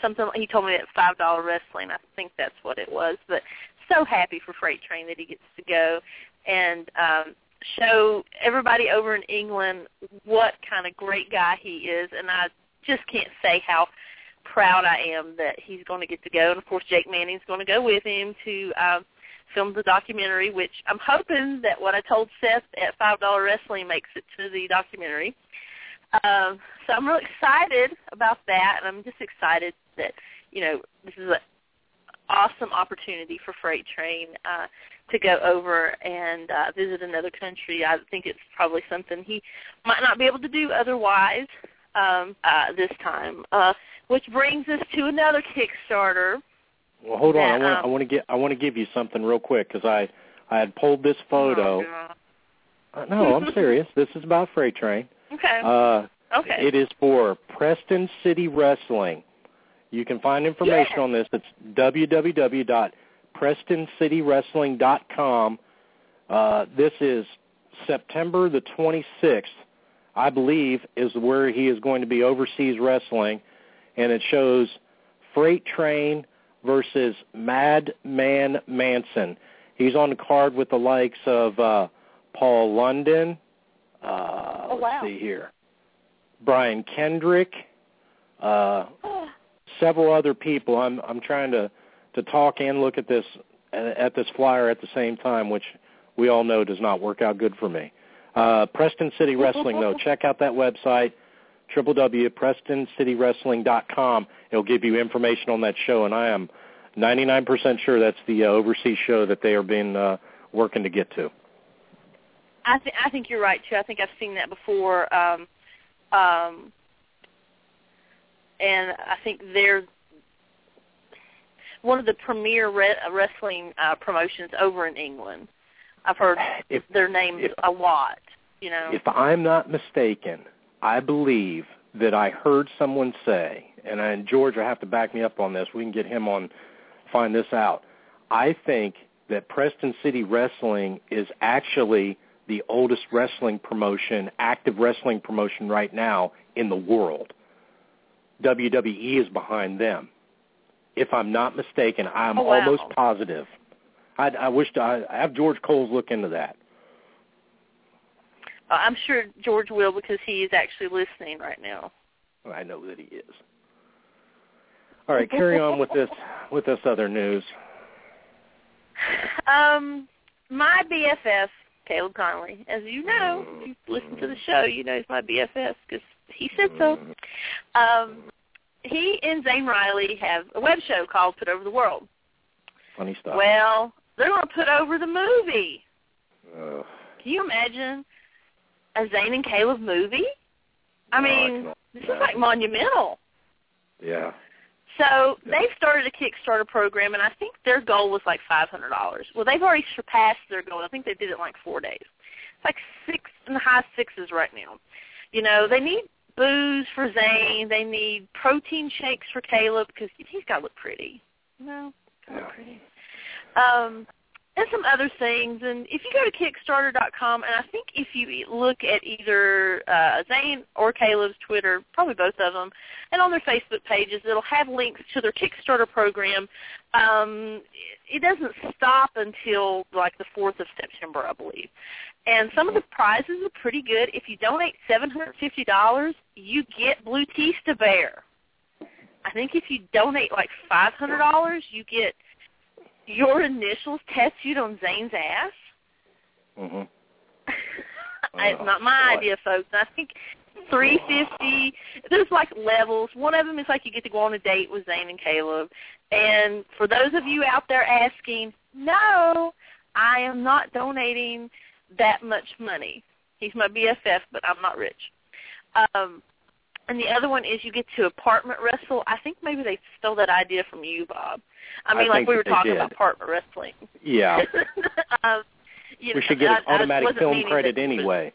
something. He told me at Five Dollar Wrestling. I think that's what it was. But so happy for Freight Train that he gets to go and um, show everybody over in England what kind of great guy he is. And I just can't say how proud I am that he's going to get to go. And of course, Jake Manning's going to go with him to um, filmed the documentary, which I'm hoping that what I told Seth at Five Dollar Wrestling makes it to the documentary. Um, so I'm really excited about that, and I'm just excited that you know this is an awesome opportunity for Freight Train uh, to go over and uh, visit another country. I think it's probably something he might not be able to do otherwise um, uh, this time. Uh, which brings us to another Kickstarter. Well, hold on. that, I want um, I want to get I want to give you something real quick because I I had pulled this photo. Oh, Uh, no, I'm serious. This is about Freight Train. okay. Uh, okay. It is for Preston City Wrestling. You can find information Yeah. on this. It's www.prestonCityWrestling.com. Uh, this is September the 26th, I believe, is where he is going to be overseas wrestling, and it shows Freight Train versus Madman Manson. He's on the card with the likes of uh, Paul London. Uh, Oh, let's see here. Brian Kendrick, uh, several other people. I'm I'm trying to to talk and look at this at this flyer at the same time, which we all know does not work out good for me. Uh, Preston City Wrestling, though, check out that website www.prestoncitywrestling.com. It'll give you information on that show, and I am 99% sure that's the uh, overseas show that they are being uh, working to get to. I think I think you're right too. I think I've seen that before. Um, um, and I think they're one of the premier re- wrestling uh, promotions over in England. I've heard If their names if- a lot. You know. If I'm not mistaken, I believe that I heard someone say, and, I, and George will have to back me up on this. We can get him on, find this out. I think that Preston City Wrestling is actually the oldest wrestling promotion, active wrestling promotion right now in the world. WWE is behind them. If I'm not mistaken, I'm Oh, wow. almost positive. I'd, I wish to, I, I have George Coles look into that. Uh, I'm sure George will because he is actually listening right now. I know that he is. All right, carry on with this with this other news. Um, my BFF, Caleb Konley, as you know, if you listen to the show, you know he's my BFF because he said so. Um, he and Zane Riley have a web show called Put Over the World. Funny stuff. Well, they're going to put over the movie. Ugh. Can you imagine a Zane and Caleb movie? I No, mean, cannot this is like monumental. yeah. So Yeah. they've started a Kickstarter program, and I think their goal was like five hundred dollars. Well, they've already surpassed their goal. I think they did it in like four days. It's like six in the high sixes right now. You know, they need booze for Zane. They need protein shakes for Caleb because he's got to look pretty. You know, gotta look pretty. Um, and some other things. And if you go to Kickstarter.com, and I think if you look at either uh, Zane or Caleb's Twitter, probably both of them, and on their Facebook pages, it'll have links to their Kickstarter program. Um, it doesn't stop until like the 4th of September, I believe. And some of the prizes are pretty good. If you donate $750, you get Blue Tista Bear. I think if you donate like $500, you get your initials tattooed on Zane's ass. Mhm. it's Oh, not my boy. idea, folks. I think three fifty. There's like levels. One of them is like you get to go on a date with Zane and Caleb. And for those of you out there asking, no, I am not donating that much money. He's my BFF, but I'm not rich. Um, and the other one is you get to apartment wrestle. I think maybe they stole that idea from you, Bob. I I mean, like we were talking did. about apartment wrestling. Yeah. um, we know, should get an I- I automatic film credit anyway.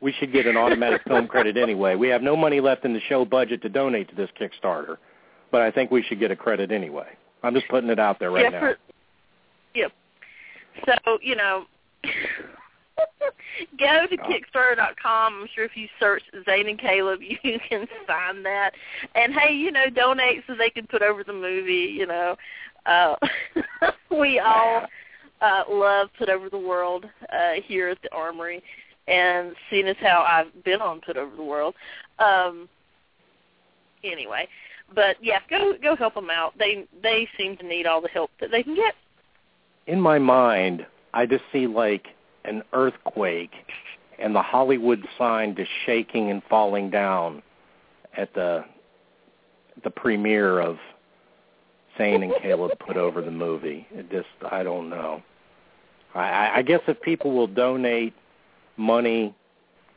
We should get an automatic film credit anyway. We have no money left in the show budget to donate to this Kickstarter, but I think we should get a credit anyway. I'm just putting it out there right yeah, now. For, yep. So you know, go to Kickstarter.com. I'm sure if you search Zane and Caleb, you can find that. And hey, you know, donate so they can put over the movie. You know, uh, we all uh, love Put Over the World uh, here at the Armory, and seeing as how I've been on Put Over the World. Um, anyway, but yeah, go go help them out. They they seem to need all the help that they can get. in my mind, I just see like an earthquake and the Hollywood sign just shaking and falling down at the the premiere of Zane and Caleb put over the movie. It just I don't know. I, I guess if people will donate money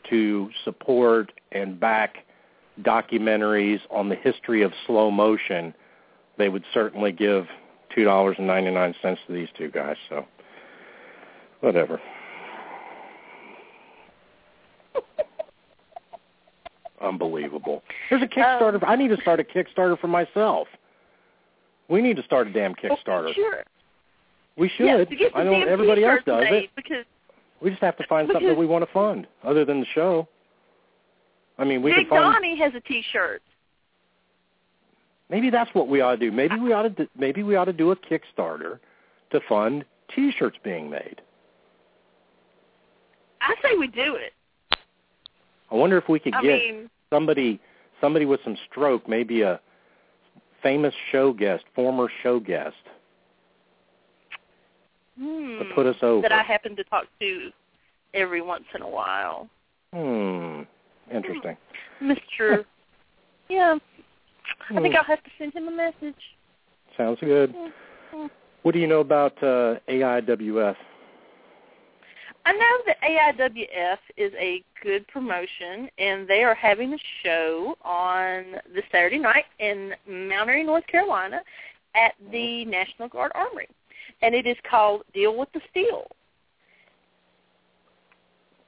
to support and back documentaries on the history of slow motion, they would certainly give two dollars and ninety nine cents to these two guys. So whatever. Unbelievable. There's a Kickstarter. Um, I need to start a Kickstarter for myself. We need to start a damn Kickstarter. sure. We should. Yeah, I know everybody else does it. Because we just have to find something that we want to fund other than the show. I mean, we Big can find. Donnie has a T-shirt. Maybe that's what we ought to do. Maybe we ought to. Do, maybe we ought to do a Kickstarter to fund T-shirts being made. I say we do it. I wonder if we could I get mean, somebody somebody with some stroke, maybe a famous show guest, former show guest, hmm, to put us over. that I happen to talk to every once in a while. Hmm. Interesting. Mr. yeah. I think Hmm. I'll have to send him a message. Sounds good. Hmm. What do you know about uh, AIWF? I know that AIWF is a good promotion, and they are having a show on this Saturday night in Mount Airy, North Carolina, at the National Guard Armory, and it is called Deal with the Steel.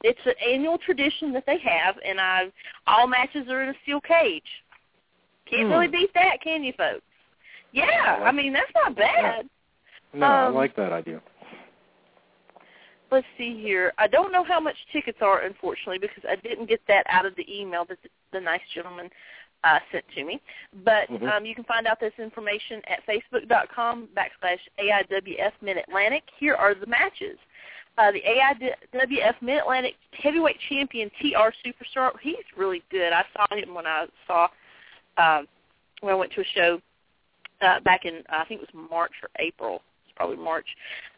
It's an annual tradition that they have, and I've, all matches are in a steel cage. Can't Hmm. really beat that, can you, folks? Yeah, I mean that's not bad. No, I Um, like that idea. Let's see here. I don't know how much tickets are, unfortunately, because I didn't get that out of the email that the, the nice gentleman uh, sent to me. But Mhm. um, you can find out this information at facebook.com backslash AIWF Mid-Atlantic. Here are the matches. Uh, the AIWF Mid-Atlantic Heavyweight Champion TR Superstar. He's really good. I saw him when I saw um, when I went to a show uh, back in I think it was March or April. It's probably March.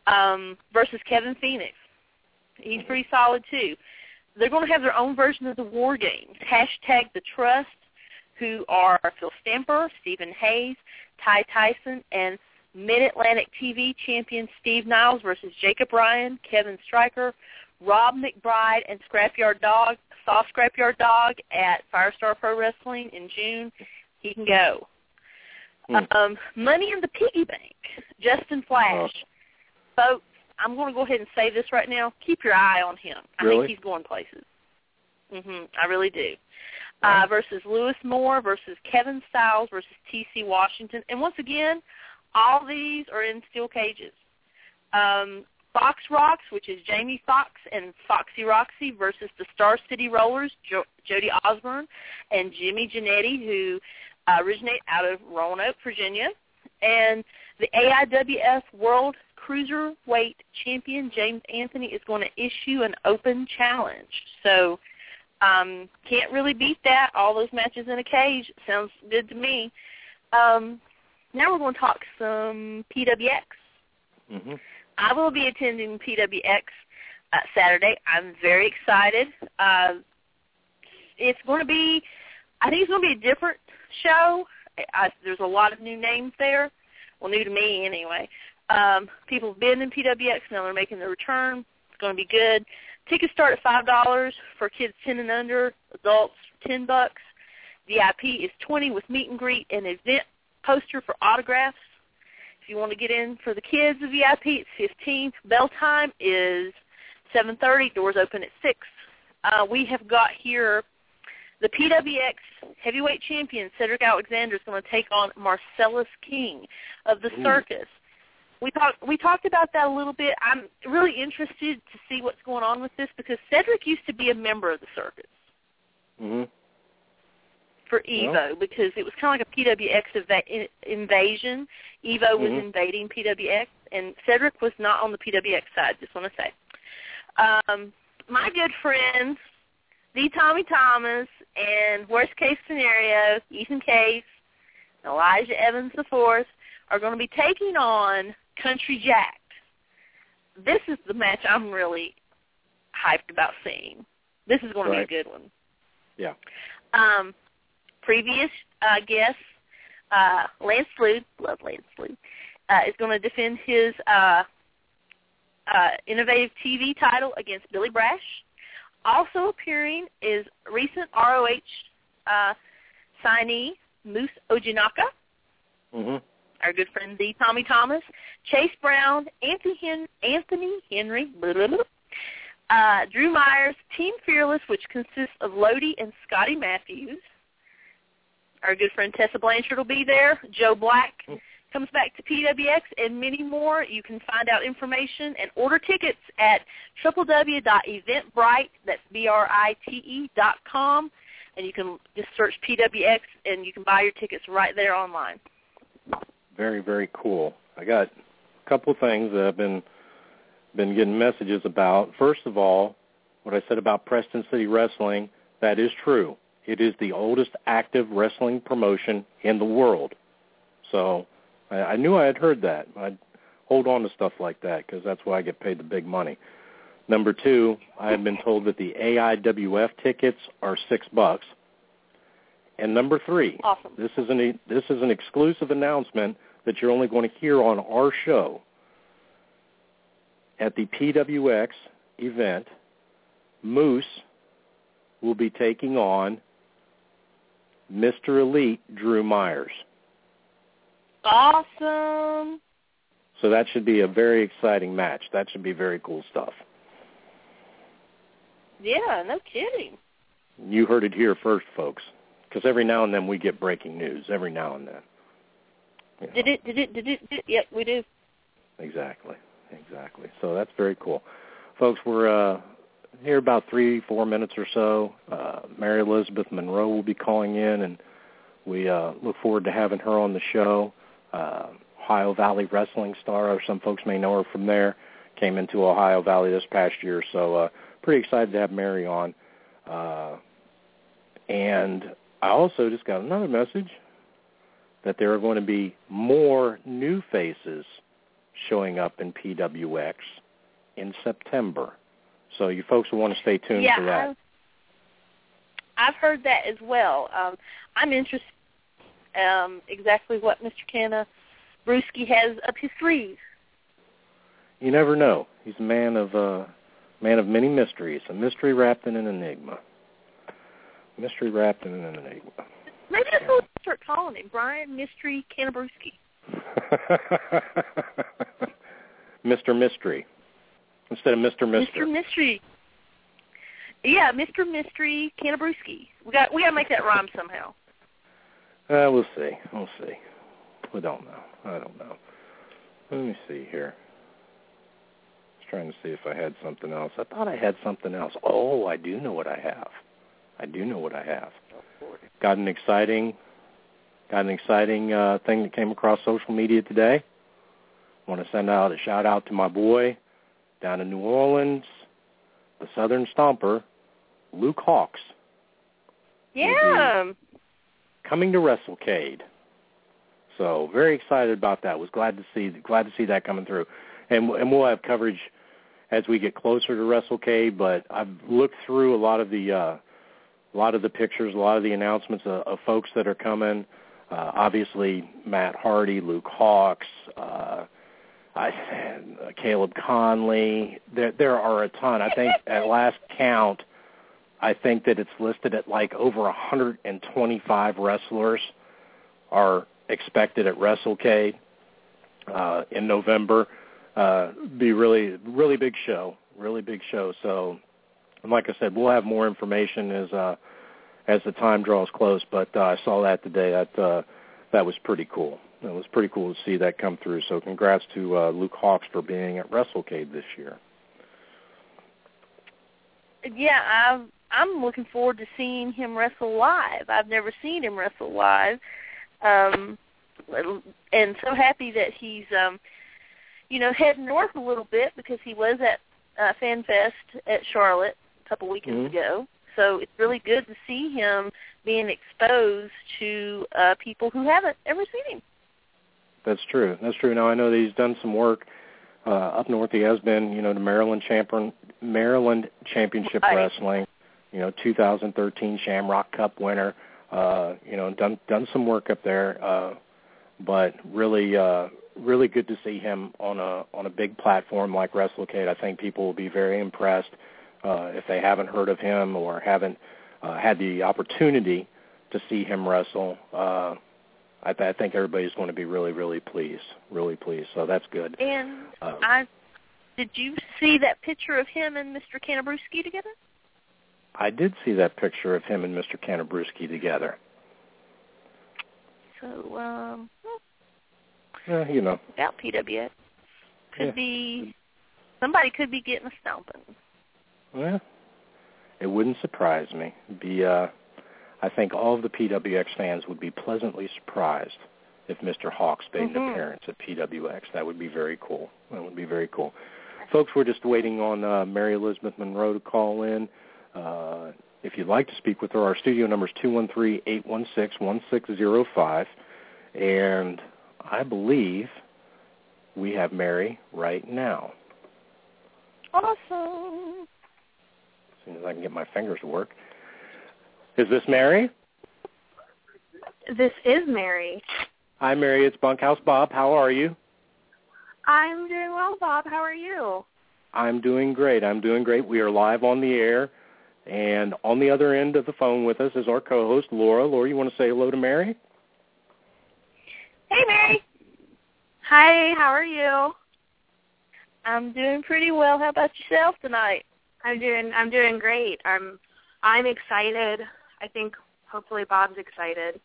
Um, versus Kevin Phoenix. He's pretty solid too. They're going to have their own version of the War Games. Hashtag the Trust, who are Phil Stamper, Stephen Hayes, Ty Tyson, and Mid-Atlantic TV champion Steve Niles versus Jacob Ryan, Kevin Stryker, Rob McBride, and Scrapyard Dog. Saw Scrapyard Dog at Firestar Pro Wrestling in June. He can go. Hmm. Um, Money in the Piggy Bank. Justin Flash. Folks, I'm going to go ahead and say this right now. Keep your eye on him. I Really? think he's going places. Mhm, I really do. Uh, versus Lewis Moore versus Kevin Styles versus T.C. Washington, and once again, all these are in steel cages. Um, Fox Rocks, which is Jamie Fox and Foxy Roxy versus the Star City Rollers, jo- Jody Osborne and Jimmy Janetti, who uh, originate out of Roanoke, Virginia, and the AIWF World Cruiserweight Champion James Anthony is going to issue an open challenge. So um, can't really beat that. All those matches in a cage sounds good to me. Um, now we're going to talk some PWX. hmm I will be attending PWX uh, Saturday. I'm very excited. Uh, it's going to be, I think it's going to be a different show. I, there's a lot of new names there. Well, new to me anyway. Um, people have been in PWX now; they're making their return. It's going to be good. Tickets start at five dollars for kids ten and under. Adults ten bucks. VIP is twenty with meet and greet and event poster for autographs. If you want to get in for the kids, the VIP it's fifteen. Bell time is seven thirty. Doors open at six. Uh, we have got here the PWX heavyweight champion Cedric Alexander is going to take on Marcellus King of the Ooh. Circus. We talked we talked about that a little bit. I'm really interested to see what's going on with this because Cedric used to be a member of the Circus hmm for Evo Well. because it was kind of like a PWX eva- invasion. Evo was Mhm. invading PWX, and Cedric was not on the PWX side. Just want to say, um, my good friends, the Tommy Thomas, and worst case scenario, Ethan Case, and Elijah Evans the fourth, are going to be taking on Country Jack. this is the match I'm really hyped about seeing. This is going Right. to be a good one. Yeah. Um, previous uh, guest, uh, Lance Lude, love Lance Lude, uh, is going to defend his uh, uh, innovative TV title against Billy Brash. Also appearing is recent ROH uh, signee Moose Ojinnaka, Mhm. Our good friend the Tommy Thomas, Chase Brown, Anthony, Hen- Anthony Henry, blah, blah, blah, uh, Drew Myers, Team Fearless, which consists of Lodi and Scotty Matthews. Our good friend Tessa Blanchard will be there. Joe Black comes back to PWX and many more. You can find out information and order tickets at www.eventbrite, that's B-R-I-T-E dot com, and you can just search PWX and you can buy your tickets right there online. Very, very cool. I got a couple of things that I've been been getting messages about. First of all, what I said about Preston City Wrestling, that is true. It is the oldest active wrestling promotion in the world. So I, I knew I had heard that. I'd hold on to stuff like that because that's why I get paid the big money. Number two, I have been told that the AIWF tickets are six bucks. And number three, Awesome. this is an this is an exclusive announcement that you're only going to hear on our show. At the PWX event, Moose will be taking on Mr. Elite Drew Myers. Awesome. So that should be a very exciting match. That should be very cool stuff. Yeah, no kidding. You heard it here first, folks. Because every now and then we get breaking news. Every now and then. You know. Did it, did it, did it, did? Yep, we do. Exactly. Exactly. So that's very cool. Folks, we're uh, here about three, four minutes or so. Uh, Mary Elizabeth Monroe will be calling in, and we uh, look forward to having her on the show. Uh, Ohio Valley wrestling star, or some folks may know her from there. Came into Ohio Valley this past year, so uh, pretty excited to have Mary on. Uh, and I also just got another message that there are going to be more new faces showing up in PWX in September. So you folks will want to stay tuned yeah, for that. I've, I've heard that as well. Um, I'm interested um, exactly what Mr. Canna Brewski has up his sleeve. You never know. He's a man of uh, man of many mysteries, a mystery wrapped in an enigma. Mystery wrapped in an enigma. Maybe that's what we'll start calling him, Brian Mystery Cannabrewski. Mr. Mystery instead of Mr. Mister. Mr. Mystery. Yeah, Mr. Mystery Cannabrewski. We got we got to make that rhyme somehow. Uh, we'll see. We'll see. We don't know. I don't know. Let me see here. I was trying to see if I had something else. I thought I had something else. Oh, I do know what I have. I do know what I have. Got an exciting, got an exciting uh, thing that came across social media today. Want to send out a shout out to my boy down in New Orleans, the Southern Stomper, Luke Hawx, Yeah. coming to WrestleCade. So very excited about that. Was glad to see glad to see that coming through, and and we'll have coverage as we get closer to WrestleCade. But I've looked through a lot of the uh, a lot of the pictures, a lot of the announcements of, of folks that are coming. Uh, obviously, Matt Hardy, Luke Hawx, uh, I, uh, Caleb Konley. There there are a ton. I think at last count, I think that it's listed at like over 125 wrestlers are expected at WrestleCade uh, in November. Uh, be really really big show, really big show. So, and like I said, we'll have more information as uh, as the time draws close. But uh, I saw that today. That uh, that was pretty cool. It was pretty cool to see that come through. So, congrats to uh, Luke Hawx for being at WrestleCade this year. Yeah, I'm I'm looking forward to seeing him wrestle live. I've never seen him wrestle live. Um and so happy that he's um you know heading north a little bit because he was at uh FanFest at Charlotte a couple weekends Mhm. ago. So it's really good to see him being exposed to uh people who haven't ever seen him. That's true. That's true. Now I know that he's done some work uh, up north. He has been, you know, the Maryland champion, Maryland Championship Right. Wrestling, you know, 2013 Shamrock Cup winner. Uh, you know, done done some work up there, uh, but really, uh, really good to see him on a on a big platform like WrestleCade. I think people will be very impressed uh, if they haven't heard of him or haven't uh, had the opportunity to see him wrestle. Uh, I, th- I think everybody's going to be really, really pleased, really pleased. So that's good. And Um, I did you see that picture of him and Mr. Canabruski together? I did see that picture of him and Mr. Canabruski together. So, um, Yeah, you know, about PWX. Could Yeah. be somebody could be getting a stomping. Yeah, it wouldn't surprise me. Be, uh, I think all of the PWX fans would be pleasantly surprised if Mr. Hawx made an Mhm. appearance at PWX. That would be very cool. That would be very cool. Folks, we're just waiting on uh, Mary Elizabeth Monroe to call in. Uh, if you'd like to speak with her, our studio number is two one three eight one six one six zero five, and I believe we have Mary right now. Awesome. As soon as I can get my fingers to work. Is this Mary? This is Mary. Hi, Mary. It's Bunkhouse Bob. How are you? I'm doing well, Bob. How are you? I'm doing great. I'm doing great. We are live on the air, and on the other end of the phone with us is our co-host Laura. Laura, you want to say hello to Mary? Hey, Mary. Hi, how are you? I'm doing pretty well. How about yourself tonight? I'm doing I'm doing great. I'm I'm excited. I think hopefully Bob's excited.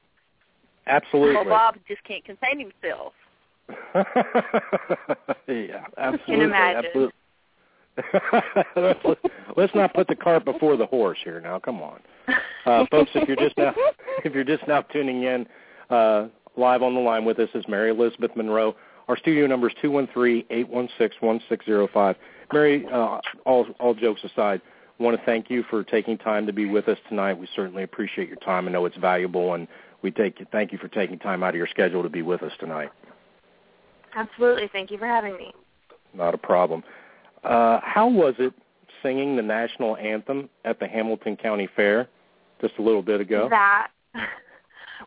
Absolutely. Well, Bob just can't contain himself. yeah, absolutely. Can imagine. Absolutely. Let's not put the cart before the horse here. Now, come on, uh, folks. If you're just now, if you're just now tuning in, uh, live on the line with us is Mary Elizabeth Monroe. Our studio number is two one three eight one six one six zero five. Mary, uh, all all jokes aside, I want to thank you for taking time to be with us tonight. We certainly appreciate your time. I know it's valuable, and we take thank you for taking time out of your schedule to be with us tonight. Absolutely. Thank you for having me. Not a problem. Uh, how was it singing the national anthem at the Hamilton County Fair just a little bit ago? That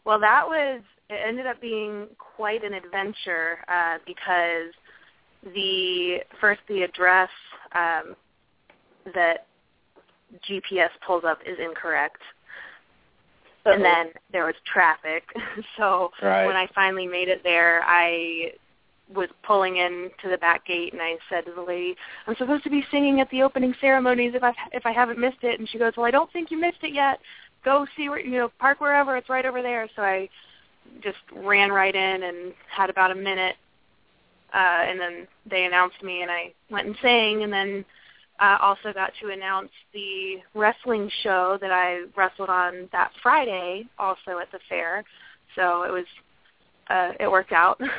well, that was it ended up being quite an adventure uh, because the first the address um, that GPS pulls up is incorrect, and then there was traffic. so Right. when I finally made it there, I was pulling in to the back gate and I said to the lady, I'm supposed to be singing at the opening ceremonies if I if I haven't missed it and she goes, Well I don't think you missed it yet. Go see where you know, park wherever, it's right over there so I just ran right in and had about a minute uh and then they announced me and I went and sang and then uh also got to announce the wrestling show that I wrestled on that Friday also at the fair. So it was uh it worked out.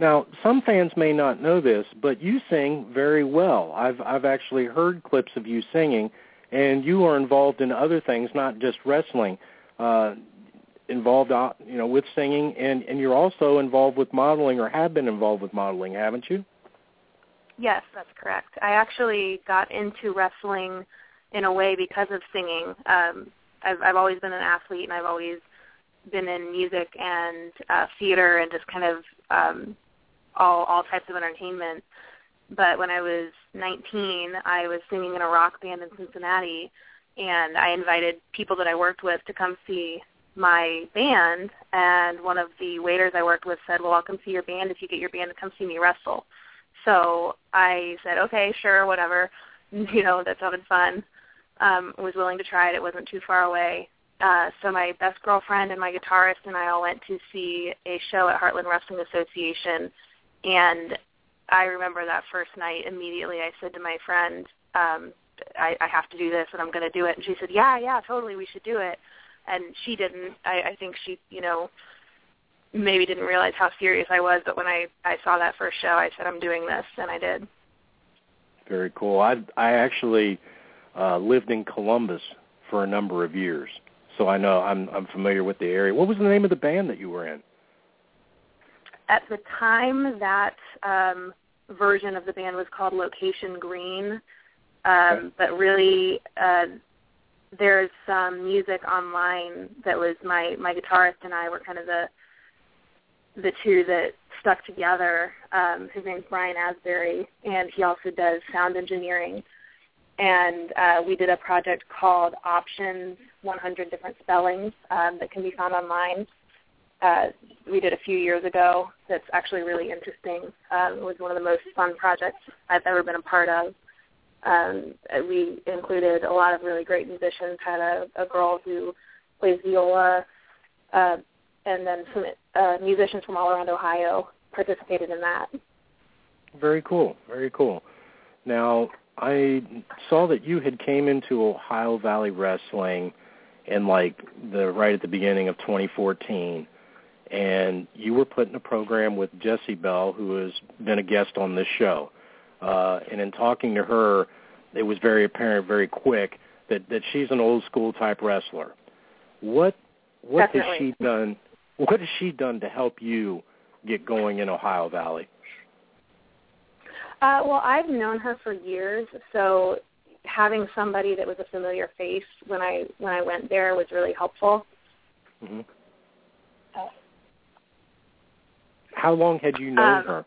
Now, some fans may not know this, but you sing very well. I've I've actually heard clips of you singing, and you are involved in other things, not just wrestling. Uh, involved, uh, you know, with singing, and and you're also involved with modeling, or have been involved with modeling, haven't you? Yes, that's correct. I actually got into wrestling in a way because of singing. Um, I've, I've always been an athlete, and I've always been in music and uh, theater and just kind of um, all all types of entertainment. But when I was 19, I was singing in a rock band in Cincinnati, and I invited people that I worked with to come see my band. And one of the waiters I worked with said, "Well, I'll come see your band if you get your band to come see me wrestle." So I said, okay, sure, whatever. You know, that sounded fun. Um, was willing to try it. It wasn't too far away. Uh, so my best girlfriend and my guitarist and I all went to see a show at Heartland Wrestling Association. And I remember that first night immediately I said to my friend, um, I, I have to do this and I'm going to do it. And she said, yeah, yeah, totally, we should do it. And she didn't. I, I think she, you know, maybe didn't realize how serious I was, but when I I saw that first show, I said I'm doing this, and I did. Very cool. I I actually uh, lived in Columbus for a number of years, so I know I'm I'm familiar with the area. What was the name of the band that you were in? At the time that um, version of the band was called Location Green. Um, but really, uh, there's some music online that was my my guitarist and I were kind of the the two that stuck together. Um, his name's Brian Asbury, and he also does sound engineering. And uh, we did a project called Options: 100 Different Spellings um, that can be found online. Uh, we did a few years ago. That's actually really interesting. Um, it was one of the most fun projects I've ever been a part of. Um, we included a lot of really great musicians. Had a, a girl who plays viola, uh, and then some uh, musicians from all around Ohio participated in that. Very cool. Very cool. Now, I saw that you had came into Ohio Valley Wrestling in like the right at the beginning of 2014 and you were put in a program with Jessie Belle who has been a guest on this show. Uh, and in talking to her, it was very apparent very quick that, that she's an old school type wrestler. What what Definitely. has she done what has she done to help you get going in Ohio Valley? Uh, well, I've known her for years, so having somebody that was a familiar face when I when I went there was really helpful. Mm-hmm. How long had you known Um, her?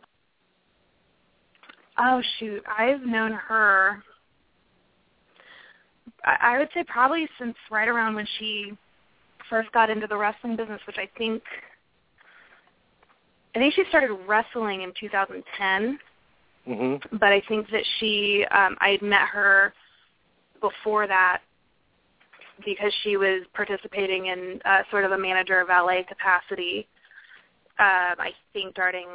Oh shoot, I've known her. I, would say probably since right around when she first got into the wrestling business, which I think I think she started wrestling in 2010. Mm-hmm. but I think that she, um, I had met her before that because she was participating in uh, sort of a manager valet capacity. Um, I think starting,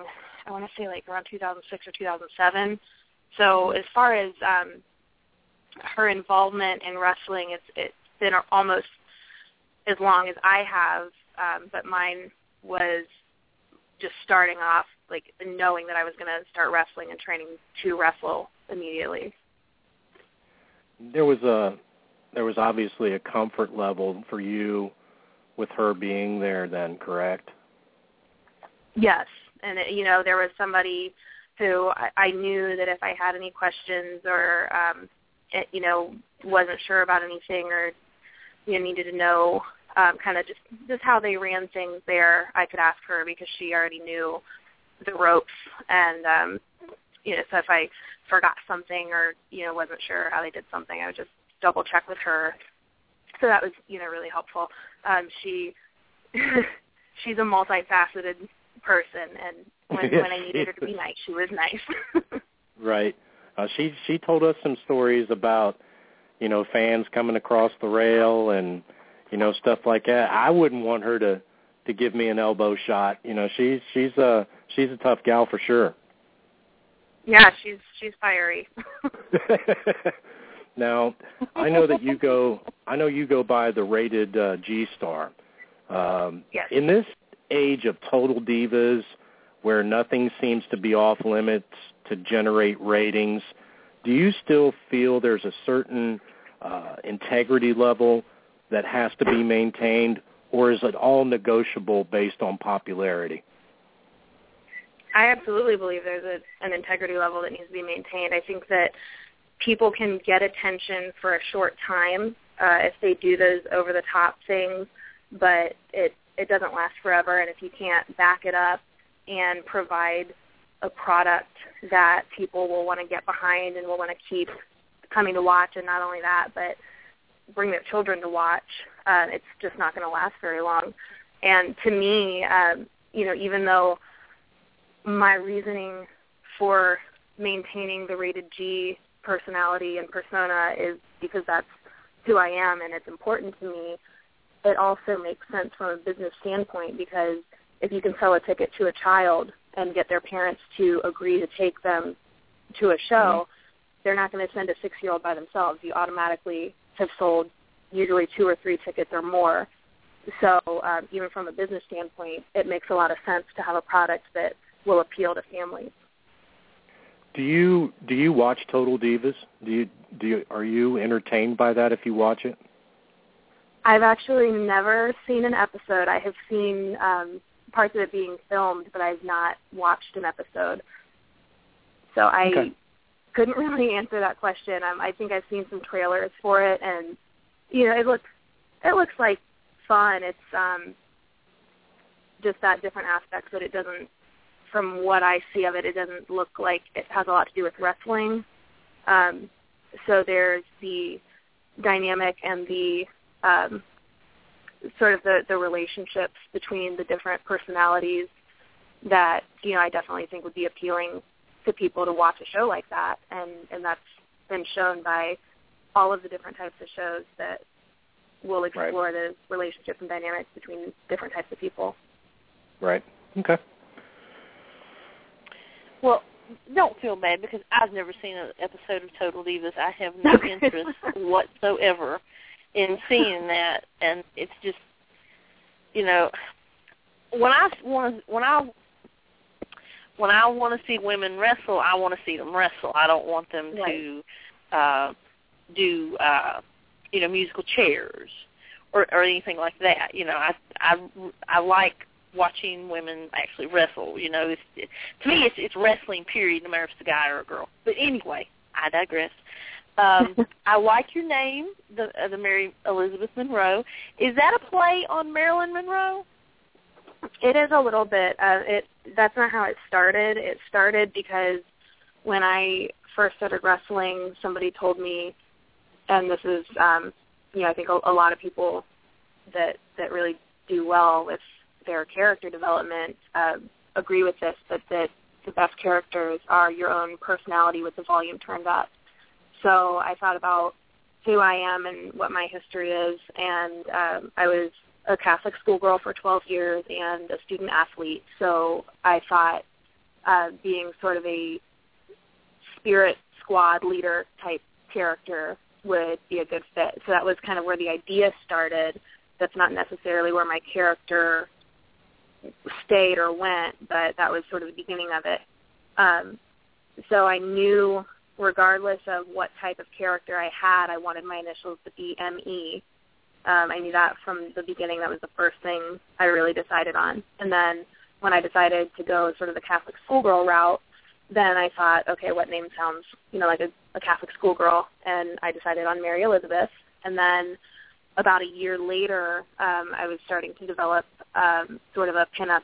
I want to say like around 2006 or 2007. So as far as um, her involvement in wrestling, it's it's been almost as long as I have, um, but mine was just starting off like knowing that I was going to start wrestling and training to wrestle immediately. There was a there was obviously a comfort level for you with her being there then, correct? Yes, and it, you know there was somebody who I, I knew that if I had any questions or um, it, you know wasn't sure about anything or you know needed to know um, kind of just just how they ran things there, I could ask her because she already knew the ropes and um, you know so if I forgot something or you know wasn't sure how they did something, I would just double check with her. So that was you know really helpful. Um, she she's a multifaceted person, and when when I needed her to be nice, she was nice. Right. Uh, she she told us some stories about you know fans coming across the rail and you know stuff like that. I wouldn't want her to to give me an elbow shot. You know she's she's a she's a tough gal for sure. yeah, she's she's fiery. now I know that you go I know you go by the rated uh, G star. Um, Yes. In this age of total divas, where nothing seems to be off limits to generate ratings, do you still feel there's a certain uh, integrity level that has to be maintained, or is it all negotiable based on popularity? I absolutely believe there's a, an integrity level that needs to be maintained. I think that people can get attention for a short time uh, if they do those over the top things, but it it doesn't last forever. And if you can't back it up and provide a product that people will want to get behind and will want to keep coming to watch, and not only that, but bring their children to watch, uh, it's just not going to last very long. And to me, um, you know, even though my reasoning for maintaining the rated G personality and persona is because that's who I am and it's important to me. It also makes sense from a business standpoint because if you can sell a ticket to a child and get their parents to agree to take them to a show, they're not going to send a six-year-old by themselves. You automatically have sold usually two or three tickets or more. So um, even from a business standpoint, it makes a lot of sense to have a product that will appeal to families. Do you do you watch Total Divas? Do you do you, are you entertained by that if you watch it? I've actually never seen an episode. I have seen um, parts of it being filmed, but I've not watched an episode. So I Okay. couldn't really answer that question. Um, I think I've seen some trailers for it, and you know, it looks it looks like fun. It's um, just that different aspects that it doesn't. From what I see of it, it doesn't look like it has a lot to do with wrestling. Um, so there's the dynamic and the um, sort of the, the relationships between the different personalities that you know I definitely think would be appealing to people to watch a show like that, and and that's been shown by all of the different types of shows that will explore the relationships and dynamics between different types of people. Right. Okay. Well, don't feel bad because I've never seen an episode of Total Divas. I have no interest whatsoever in seeing that, and it's just, you know, when I want when I when I want to see women wrestle, I want to see them wrestle. I don't want them to uh, do, uh, you know, musical chairs or or anything like that. You know, I I I like watching women actually wrestle. You know, it's, it, to me, it's it's wrestling. Period, no matter if it's a guy or a girl. But anyway, I digress. Um, I like your name, the uh, the Mary Elizabeth Monroe. Is that a play on Marilyn Monroe? It is a little bit. Uh, it that's not how it started. It started because when I first started wrestling, somebody told me, and this is, um, you know, I think a, a lot of people that that really do well with their character development uh, agree with this. That that the best characters are your own personality with the volume turned up. So I thought about who I am and what my history is, and um, I was a Catholic schoolgirl for 12 years and a student athlete. So I thought uh, being sort of a spirit squad leader type character would be a good fit. So that was kind of where the idea started. That's not necessarily where my character stayed or went, but that was sort of the beginning of it. Um, so I knew, regardless of what type of character I had, I wanted my initials to be ME. Um, I knew that from the beginning. That was the first thing I really decided on. And then when I decided to go sort of the Catholic schoolgirl route, then I thought, okay, what name sounds, you know, like a, a Catholic schoolgirl? And I decided on Mary Elizabeth. And then about a year later, um, I was starting to develop um, sort of a pinup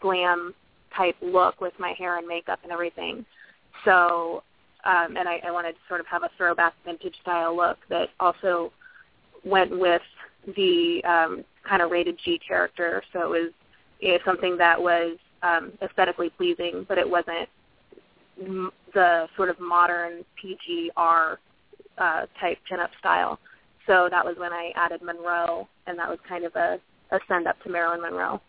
glam type look with my hair and makeup and everything. So, um, and I, I wanted to sort of have a throwback vintage style look that also went with the um, kind of rated G character. So it was you know, something that was um, aesthetically pleasing, but it wasn't m- the sort of modern PGR uh, type pinup style. So that was when I added Monroe, and that was kind of a, a send up to Marilyn Monroe.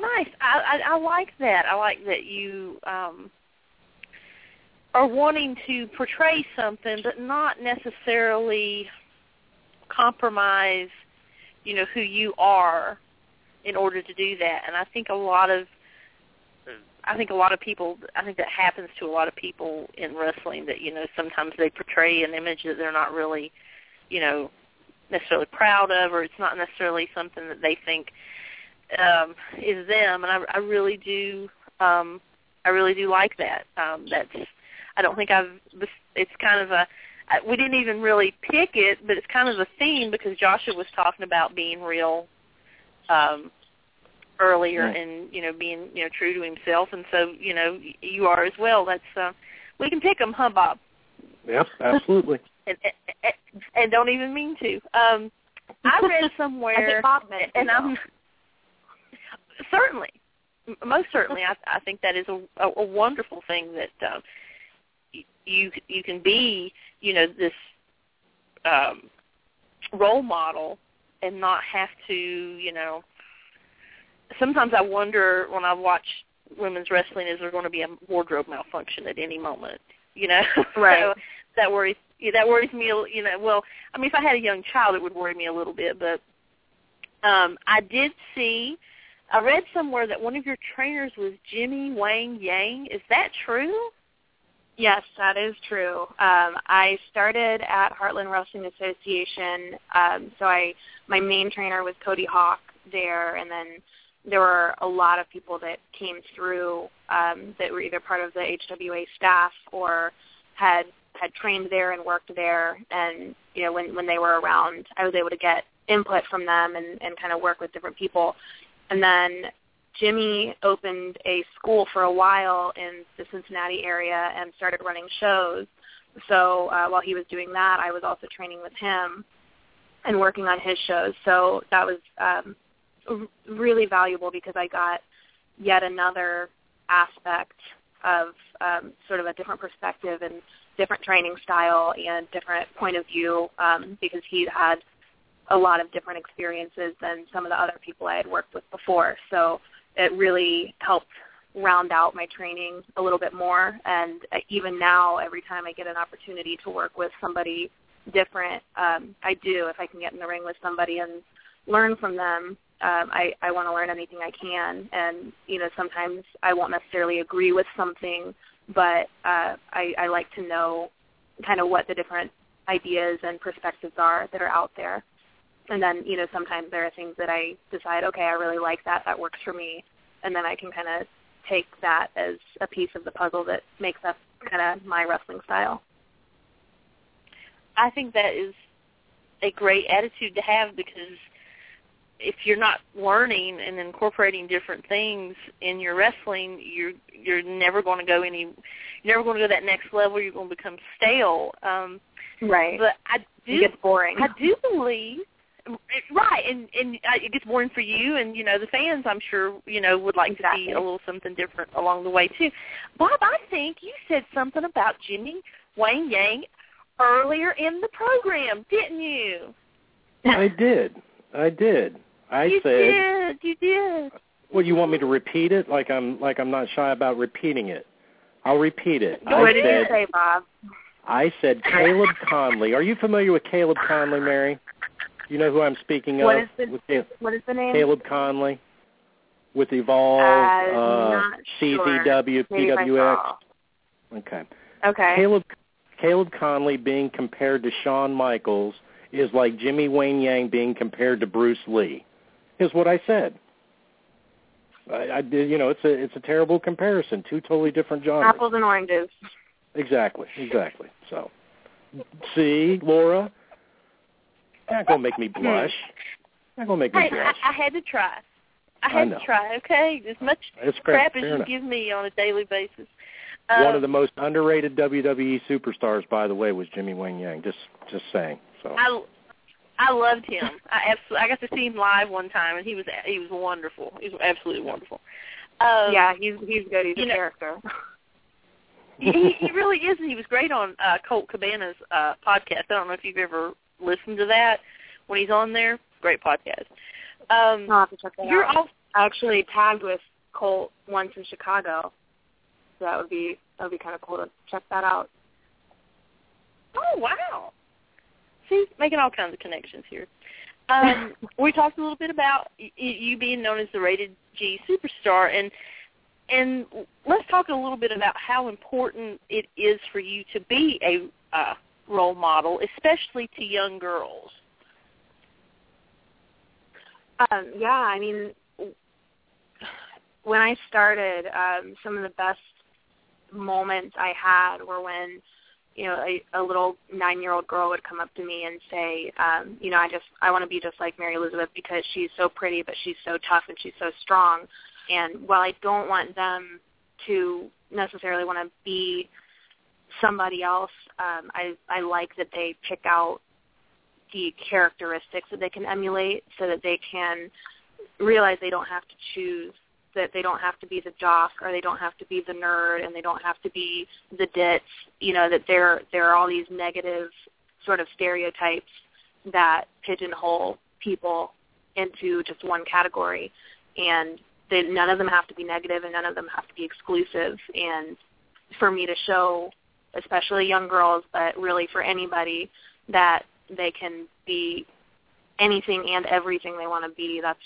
Nice. I, I I like that. I like that you um are wanting to portray something but not necessarily compromise, you know, who you are in order to do that. And I think a lot of I think a lot of people I think that happens to a lot of people in wrestling that, you know, sometimes they portray an image that they're not really, you know, necessarily proud of or it's not necessarily something that they think um is them and I I really do um I really do like that. Um that's I don't think I've it's kind of a. we didn't even really pick it, but it's kind of a theme because Joshua was talking about being real um earlier Yeah. and you know being you know true to himself and so you know you are as well that's uh we can pick them huh bob Yep, absolutely. and and, and don't even mean to um i read I somewhere think Bob meant to, and i'm certainly most certainly i i think that is a a, a wonderful thing that um y- you you can be you know this um role model and not have to you know. Sometimes i wonder when i watch women's wrestling is there going to be a wardrobe malfunction at any moment you know? Right. so that worries yeah, that worries me you know well i mean if i had a young child it would worry me a little bit but um i did see i read somewhere that one of your trainers was jimmy wang yang. Is that true Yes, that is true. Um, I started at Heartland Wrestling Association. Um, so I, my main trainer was Cody Hawk there, and then there were a lot of people that came through um, that were either part of the HWA staff or had had trained there and worked there. And you know, when when they were around, I was able to get input from them and, and kind of work with different people. And then Jimmy opened a school for a while in the Cincinnati area and started running shows. So uh, while he was doing that, I was also training with him and working on his shows. So that was um, really valuable because I got yet another aspect of um, sort of a different perspective and different training style and different point of view um, because he had a lot of different experiences than some of the other people I had worked with before. So it really helped round out my training a little bit more. And even now, every time I get an opportunity to work with somebody different, um, I do. If I can get in the ring with somebody and learn from them, um, I, I want to learn anything I can. And you know, sometimes I won't necessarily agree with something, but uh, I, I like to know kind of what the different ideas and perspectives are that are out there. And then, you know, sometimes there are things that I decide, okay, I really like that, that works for me, and then I can kind of take that as a piece of the puzzle that makes up kind of my wrestling style. I think that is a great attitude to have because if you're not learning and incorporating different things in your wrestling, you're you're never going to go any, you're never going to go that next level. You're going to become stale. Um, right. But I do. It gets boring. I do believe Right, and and uh, it gets boring for you, and you know the fans. I'm sure you know would like exactly. to see a little something different along the way too. Bob, I think you said something about Jimmy Wang Yang earlier in the program, didn't you? I did. I did. I you said. You did. You did. Well, you want me to repeat it? Like I'm like I'm not shy about repeating it. I'll repeat it. What I did said, you say, Bob? I said Caleb Konley. Are you familiar with Caleb Konley, Mary? You know who I'm speaking What of? is the what is the name? Caleb Konley with Evolve, Uh, uh, sure. CZW, I PWX. Okay. Okay. Caleb Caleb Konley being compared to Shawn Michaels is like Jimmy Wang Yang being compared to Bruce Lee. Is what I said. I, I you know, it's a it's a terrible comparison. Two totally different genres. Apples and oranges. Exactly, exactly. So, see, Laura, not gonna make me blush. Not gonna make me Hey, I, blush. I had to try. I I had know. to try. Okay, as much It's crap fair as you enough. give me on a daily basis. One Um, of the most underrated WWE superstars, by the way, was Jimmy Wang Yang. Just just saying. So I I loved him. I absolutely I got to see him live one time, and he was he was wonderful. He was absolutely wonderful. Um, yeah, he's he's good. He's a know- character. he, he really is. and He was great on uh, Colt Cabana's uh, podcast. I don't know if you've ever listened to that when he's on there. Great podcast. Um, I'll have to check that you're out. all I actually tagged with Colt once in Chicago. So that would be that would be kind of cool to check that out. Oh wow! See, making all kinds of connections here. Um, we talked a little bit about y- you being known as the rated G superstar, and and let's talk a little bit about how important it is for you to be a uh, role model, especially to young girls. Um, yeah, I mean, when I started, um, some of the best moments I had were when, you know, a, a little nine-year-old girl would come up to me and say, um, you know, I just, I want to be just like Mary Elizabeth because she's so pretty, but she's so tough and she's so strong. And while I don't want them to necessarily want to be somebody else, um, I, I like that they pick out the characteristics that they can emulate so that they can realize they don't have to choose that they don't have to be the jock or they don't have to be the nerd and they don't have to be the ditz you know that there there are all these negative sort of stereotypes that pigeonhole people into just one category. And they, none of them have to be negative and none of them have to be exclusive. And for me to show especially young girls but really for anybody that they can be anything and everything they want to be. That's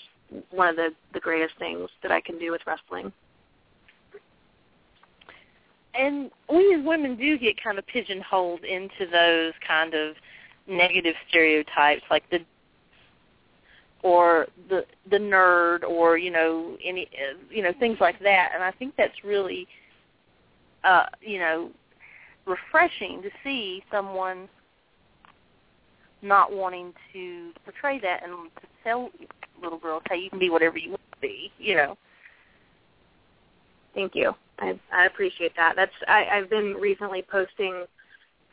one of the the greatest things that I can do with wrestling. And we as women do get kind of pigeonholed into those kind of negative stereotypes, like the or the the nerd or you know any you know things like that and I think that's really uh you know refreshing to see someone not wanting to portray that and to tell little girls hey you can be whatever you want to be you know. Thank you. I I appreciate that. That's I I've been recently posting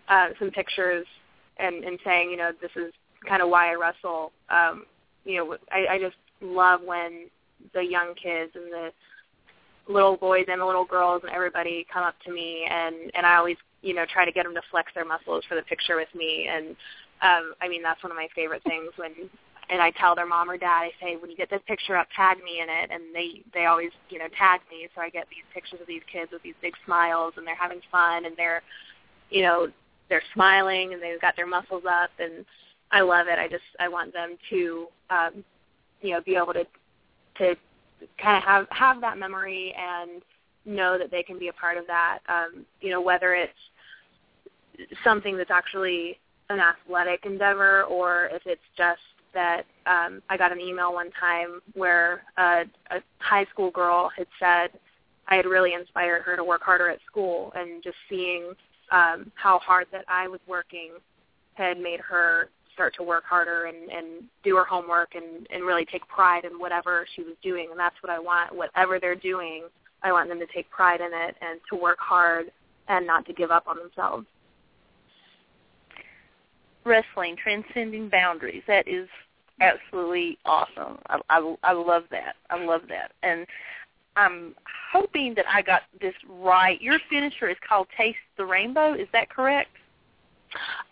uh some pictures and and saying you know this is kind of why I wrestle. Um you know, I, I just love when the young kids and the little boys and the little girls and everybody come up to me and and I always you know try to get them to flex their muscles for the picture with me. And um I mean that's one of my favorite things when and I tell their mom or dad I say when you get this picture up tag me in it. And they they always you know tag me. So I get these pictures of these kids with these big smiles and they're having fun and they're you know they're smiling and they've got their muscles up. And I love it. I just I want them to um, you know be able to to kind of have have that memory and know that they can be a part of that. Um, you know whether it's something that's actually an athletic endeavor or if it's just that um, I got an email one time where a, a high school girl had said I had really inspired her to work harder at school, and just seeing um, how hard that I was working had made her start to work harder and, and do her homework and, and really take pride in whatever she was doing. And that's what I want. Whatever they're doing, I want them to take pride in it and to work hard and not to give up on themselves. Wrestling, transcending boundaries. That is absolutely awesome. I, I, I love that. I love that. And I'm hoping that I got this right. Your finisher is called Taste the Rainbow. Is that correct?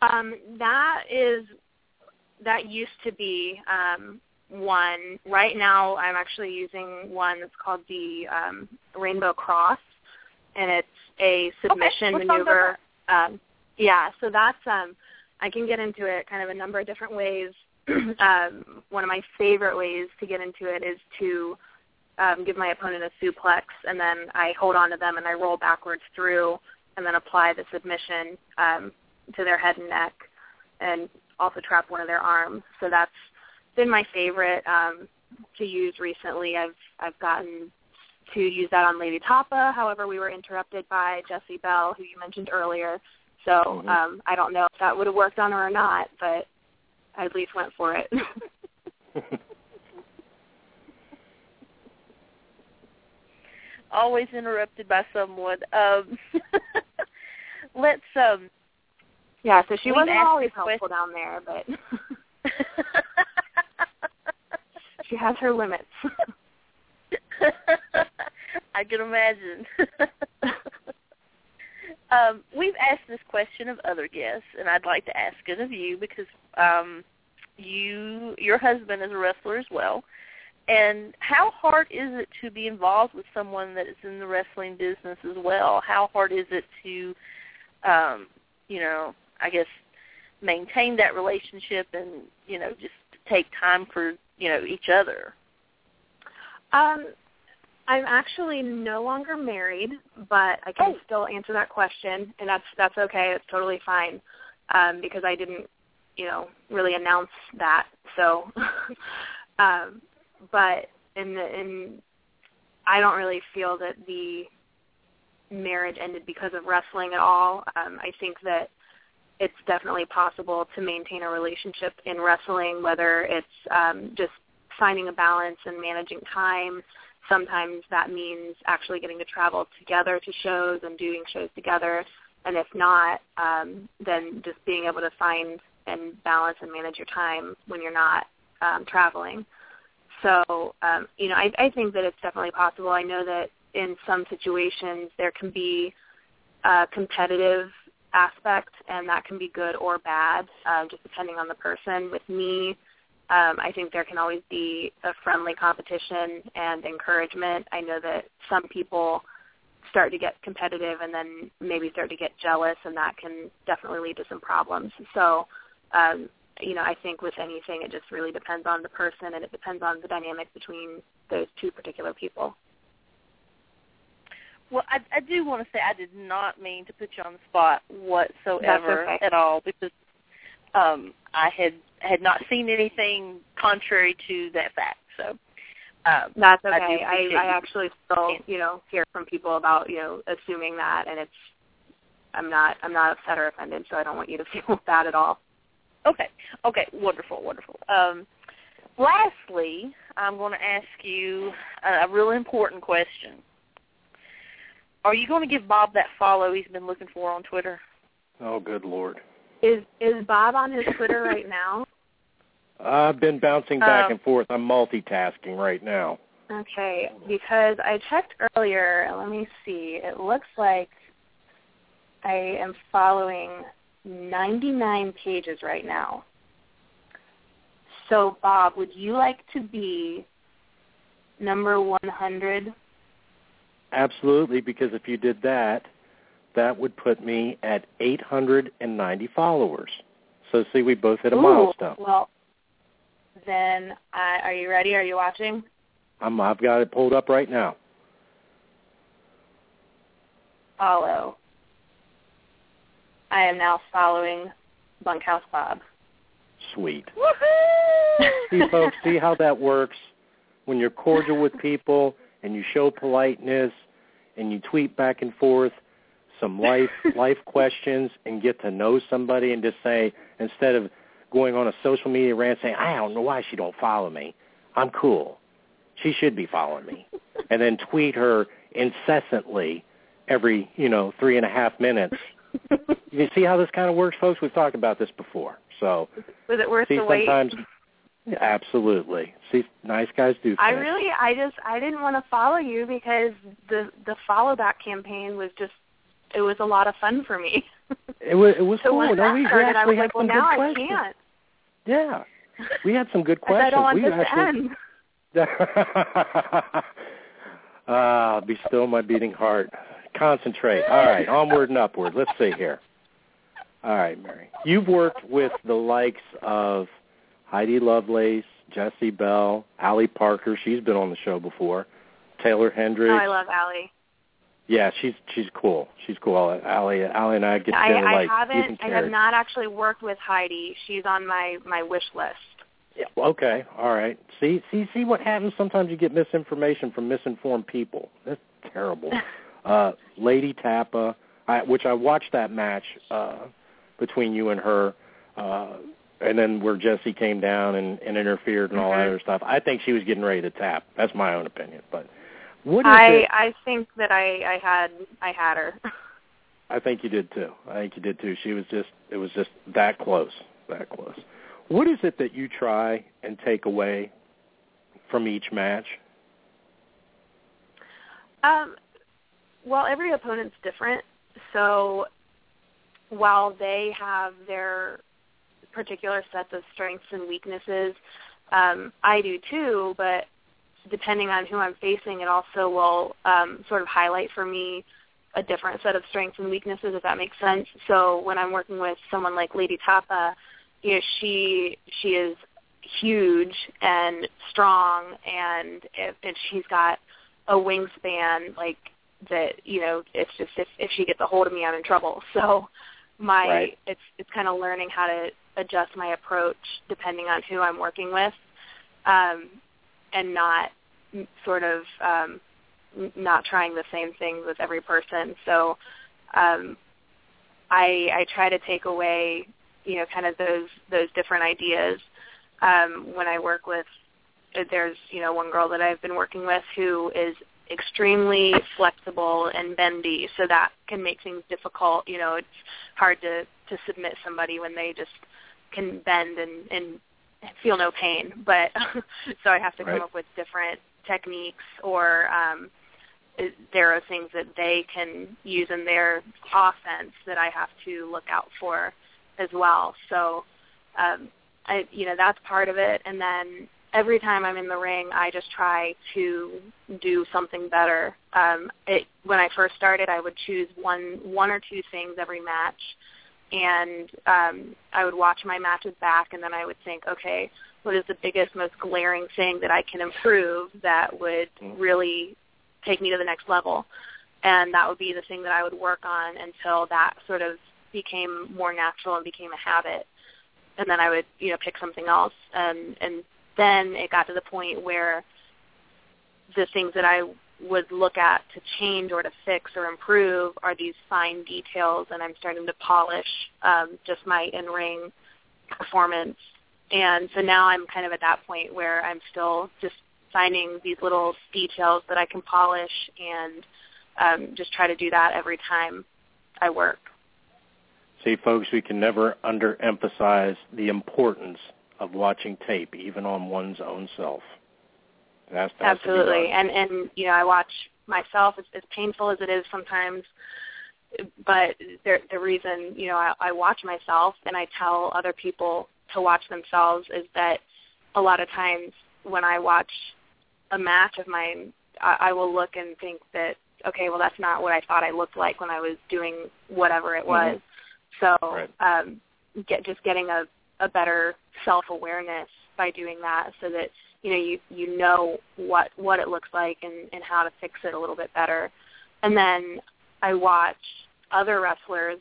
Um, that is that used to be um, one. Right now, I'm actually using one that's called the um, Rainbow Cross, and it's a submission okay. maneuver. Um, yeah, so that's um, I can get into it kind of a number of different ways. um, one of my favorite ways to get into it is to um, give my opponent a suplex, and then I hold on to them and I roll backwards through, and then apply the submission um, to their head and neck, and also trap one of their arms. So that's been my favorite um, to use recently. I've I've gotten to use that on Lady Tapa. However, we were interrupted by Jessie Belle, who you mentioned earlier. So mm-hmm. um, I don't know if that would have worked on her or not, but I at least went for it. Always interrupted by someone. Um, let's um, yeah, so she wasn't always helpful down there, but she has her limits. I can imagine. um, we've asked this question of other guests, and I'd like to ask it of you because um, you, your husband is a wrestler as well. And how hard is it to be involved with someone that is in the wrestling business as well? How hard is it to, um, you know, I guess maintain that relationship and you know just take time for you know each other? Um i'm actually no longer married but i can oh. still answer that question and that's that's okay. It's totally fine um because i didn't you know really announce that so um but in the in i don't really feel that the marriage ended because of wrestling at all. Um i think that it's definitely possible to maintain a relationship in wrestling, whether it's um, just finding a balance and managing time. Sometimes that means actually getting to travel together to shows and doing shows together. And if not, um, then just being able to find and balance and manage your time when you're not um, traveling. So, um, you know, I, I think that it's definitely possible. I know that in some situations there can be uh, competitive aspect, and that can be good or bad, um, just depending on the person. With me, um, I think there can always be a friendly competition and encouragement. I know that some people start to get competitive and then maybe start to get jealous, and that can definitely lead to some problems. So, um, you know, I think with anything, it just really depends on the person, and it depends on the dynamic between those two particular people. Well, I, I do want to say I did not mean to put you on the spot whatsoever okay. at all because um, I had had not seen anything contrary to that fact. So um, that's I okay. I, appreciate I, actually still, you know, hear from people about, you know, assuming that, and it's, I'm not, I'm not upset or offended, so I don't want you to feel bad at all. Okay. Okay. Wonderful. Wonderful. Um, lastly, I'm going to ask you a, a really important question. Are you going to give Bob that follow he's been looking for on Twitter? Oh, good lord. Is is Bob on his Twitter right now? I've been bouncing back Um, and forth. I'm multitasking right now. Okay, because I checked earlier. Let me see. It looks like I am following 99 pages right now. So, Bob, would you like to be number 100? Absolutely, because if you did that, that would put me at 890 followers. So see, we both hit a Ooh, milestone. Well, then, uh, are you ready? Are you watching? I'm, I've got it pulled up right now. Follow. I am now following Bunkhouse Bob. Sweet. Woohoo! See, folks, see how that works? When you're cordial with people and you show politeness and you tweet back and forth some life life questions and get to know somebody and just say instead of going on a social media rant saying I don't know why she don't follow me, I'm cool. She should be following me, and then tweet her incessantly every you know three and a half minutes. You see how this kind of works, folks? We've talked about this before. So Was it worth see the wait? Sometimes absolutely. See nice guys do things. I really, I just, I didn't want to follow you because the the follow back campaign was just, it was a lot of fun for me. it was it was so cool. when No, we started, I was had like, well, some now good I questions. can't. Yeah. We had some good said, I questions. don't want we this to actually end. ah, be still my beating heart. Concentrate. All right, onward and upward. Let's see here. All right, Mary. You've worked with the likes of Heidi Lovelace, Jessie Belle, Allie Parker. She's been on the show before. Taylor Hendricks. Oh, I love Allie. yeah, she's she's cool. She's cool. Allie, Allie and I get I, together I like haven't, I have not actually worked with Heidi. She's on my my wish list. Yeah. Okay. All right. See, see, see what happens. Sometimes you get misinformation from misinformed people. That's terrible. uh, Lady Tapa, I, which I watched that match uh, between you and her, uh, and then where Jesse came down and, and interfered and all that Mhm. other stuff. I think she was getting ready to tap. That's my own opinion. But what is I it? I think that I I had I had her. I think you did too. I think you did too. She was just it was just that close, that close. What is it that you try and take away from each match? Um, well, every opponent's different. So while they have their particular sets of strengths and weaknesses, um, I do too. But depending on who I'm facing, it also will um, sort of highlight for me a different set of strengths and weaknesses, if that makes sense. So when I'm working with someone like Lady Tapa, you know, she she is huge and strong, and if, and she's got a wingspan like that. You know, it's just if if she gets a hold of me, I'm in trouble. So my Right. it's it's kind of learning how to adjust my approach depending on who I'm working with, um, and not sort of um, not trying the same things with every person. So um, I I try to take away you know kind of those those different ideas um, when I work with. There's you know one girl that I've been working with who is extremely flexible and bendy, so that can make things difficult. You know, it's hard to to submit somebody when they just can bend and and feel no pain. But so I have to Right. come up with different techniques or um, there are things that they can use in their offense that I have to look out for as well. So, um, I, you know, that's part of it. And then every time I'm in the ring, I just try to do something better. Um, it, when I first started, I would choose one, one or two things every match, and um, I would watch my matches back, and then I would think, okay, what is the biggest, most glaring thing that I can improve that would really take me to the next level? And that would be the thing that I would work on until that sort of became more natural and became a habit. And then I would, you know, pick something else and and then it got to the point where the things that I would look at to change or to fix or improve are these fine details, and I'm starting to polish um, just my in-ring performance. And so now I'm kind of at that point where I'm still just finding these little details that I can polish and um, just try to do that every time I work. See, folks, we can never underemphasize the importance of watching tape, even on one's own self. That's, that's Absolutely, and and you know, I watch myself. As, as painful as it is sometimes, but the the reason you know I, I watch myself and I tell other people to watch themselves is that a lot of times when I watch a match of mine, I, I will look and think that okay, well that's not what I thought I looked like when I was doing whatever it was. Mm-hmm. So right. um, get just getting a a better self awareness by doing that, so that you know you you know what what it looks like and and how to fix it a little bit better. And then I watch other wrestlers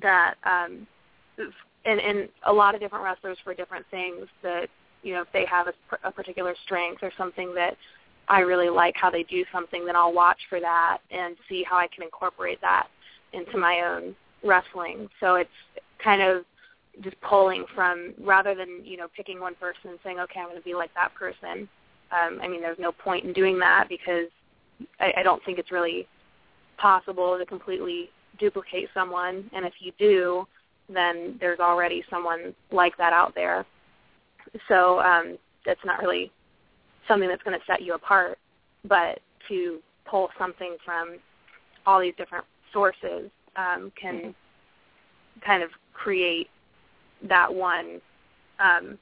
that um, and and a lot of different wrestlers for different things that you know if they have a, a particular strength or something that I really like how they do something, then I'll watch for that and see how I can incorporate that into my own wrestling. So it's kind of just pulling from rather than you know picking one person and saying okay I'm going to be like that person. Um, I mean there's no point in doing that because I, I don't think it's really possible to completely duplicate someone. And if you do, then there's already someone like that out there. So um, that's not really something that's going to set you apart. But to pull something from all these different sources um, can kind of create that one, um,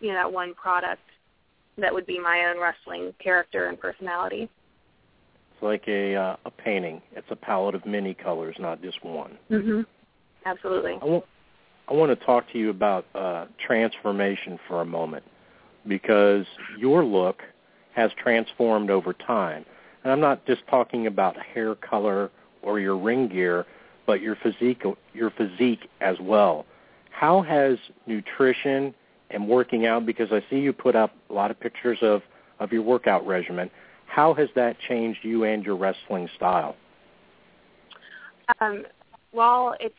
you know, that one product that would be my own wrestling character and personality. It's like a uh, a painting. It's a palette of many colors, not just one. Mm-hmm. Absolutely. I want I want to talk to you about uh, transformation for a moment because your look has transformed over time. And I'm not just talking about hair color or your ring gear, but your physique your physique as well. How has nutrition and working out because I see you put up a lot of pictures of of your workout regimen. How has that changed you and your wrestling style? Um, well, it's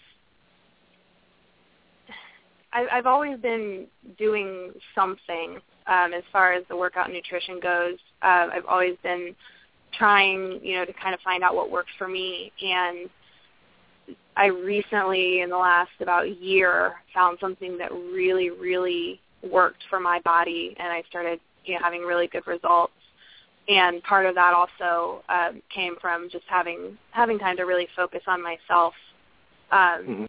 I, I've always been doing something um, as far as the workout nutrition goes. Uh, I've always been trying, you know, to kind of find out what works for me. And I recently, in the last about year, found something that really, really worked for my body, and I started, you know, having really good results. And part of that also um, came from just having having time to really focus on myself um, mm-hmm.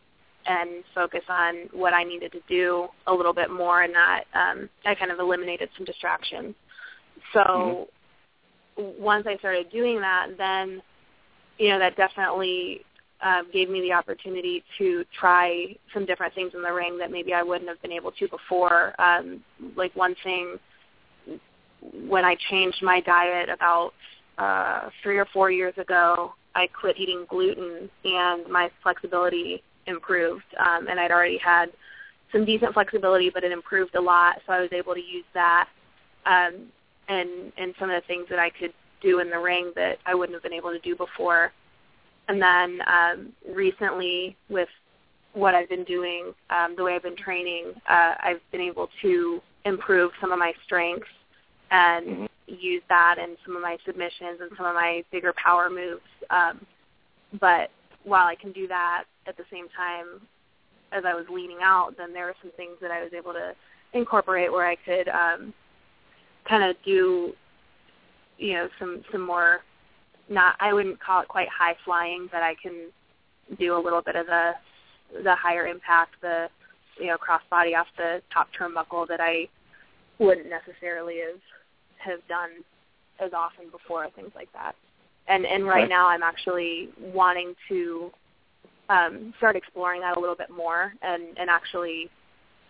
and focus on what I needed to do a little bit more, and that um, I kind of eliminated some distractions. So Mm-hmm. once I started doing that, then you know that definitely uh, gave me the opportunity to try some different things in the ring that maybe I wouldn't have been able to before. Um, like one thing, when I changed my diet about uh, three or four years ago, I quit eating gluten and my flexibility improved. Um, and I'd already had some decent flexibility, but it improved a lot. So I was able to use that um, and and some of the things that I could do in the ring that I wouldn't have been able to do before. And then um, recently, with what I've been doing, um, the way I've been training, uh, I've been able to improve some of my strengths and Mm-hmm. use that in some of my submissions and some of my bigger power moves. Um, but while I can do that at the same time as I was leaning out, then there were some things that I was able to incorporate where I could um, kind of do, you know, some some more. Not I wouldn't call it quite high flying, but I can do a little bit of the the higher impact, the you know crossbody off the top turnbuckle that I wouldn't necessarily have have done as often before, things like that. And and right Okay. now I'm actually wanting to um, start exploring that a little bit more, and and actually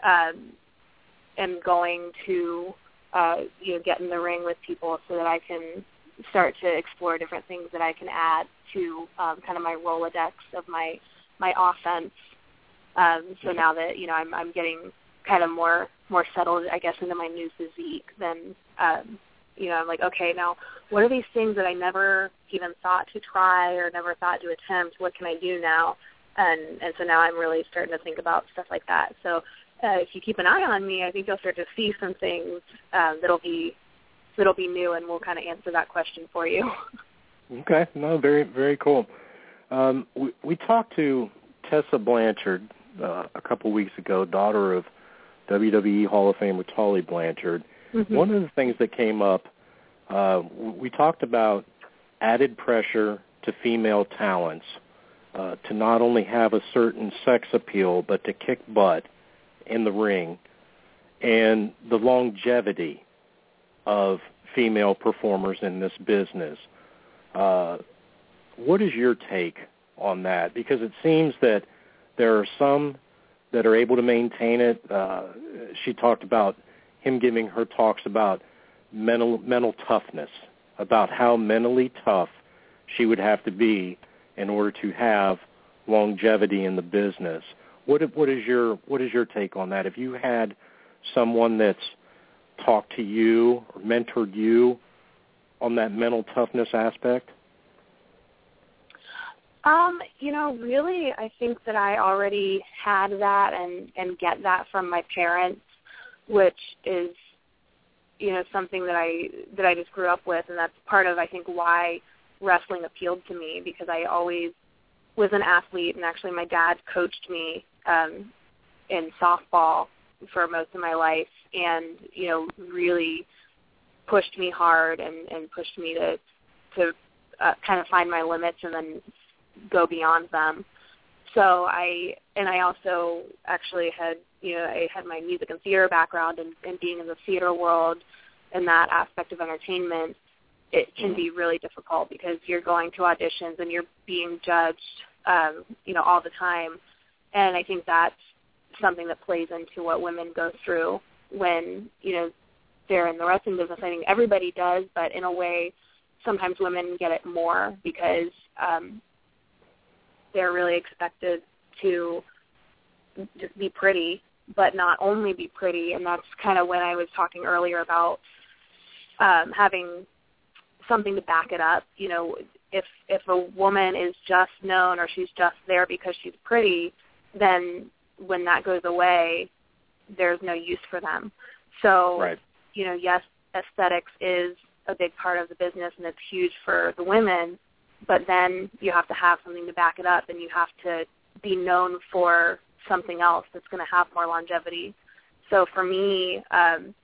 um, am going to uh, you know get in the ring with people so that I can start to explore different things that I can add to um, kind of my Rolodex of my my offense. Um, so now that you know I'm I'm getting kind of more more settled, I guess, into my new physique, then um, you know, I'm like, okay, now what are these things that I never even thought to try or never thought to attempt? What can I do now? And and so now I'm really starting to think about stuff like that. So uh, if you keep an eye on me, I think you'll start to see some things um, that'll be that'll be new, and we'll kind of answer that question for you. Okay, no, very very cool. Um, we, we talked to Tessa Blanchard uh, a couple weeks ago, daughter of WWE Hall of Famer Tully Blanchard. Mm-hmm. One of the things that came up, uh, we talked about added pressure to female talents uh, to not only have a certain sex appeal, but to kick butt in the ring, and the longevity of female performers in this business. Uh, what is your take on that? Because it seems that there are some that are able to maintain it. Uh, she talked about him giving her talks about mental mental toughness, about how mentally tough she would have to be in order to have longevity in the business. What what is your what is your take on that? If you had someone that's talked to you or mentored you on that mental toughness aspect? Um, you know, really, I think that I already had that and and get that from my parents, which is, you know, something that I that I just grew up with, and that's part of I think why wrestling appealed to me because I always was an athlete, and actually my dad coached me um, in softball for most of my life, and you know, really pushed me hard and and pushed me to to uh, kind of find my limits and then go beyond them. So I and I also actually had you know I had my music and theater background and, and being in the theater world and that aspect of entertainment it can be really difficult because you're going to auditions and you're being judged um, you know all the time and I think that's something that plays into what women go through when you know they're in the wrestling business. I think everybody does, but in a way, sometimes women get it more because um, they're really expected to just be pretty, but not only be pretty. And that's kind of when I was talking earlier about um, having something to back it up. You know, if if a woman is just known or she's just there because she's pretty, then when that goes away, there's no use for them. So, right. you know, yes, aesthetics is a big part of the business and it's huge for the women, but then you have to have something to back it up and you have to be known for something else that's going to have more longevity. So for me, um,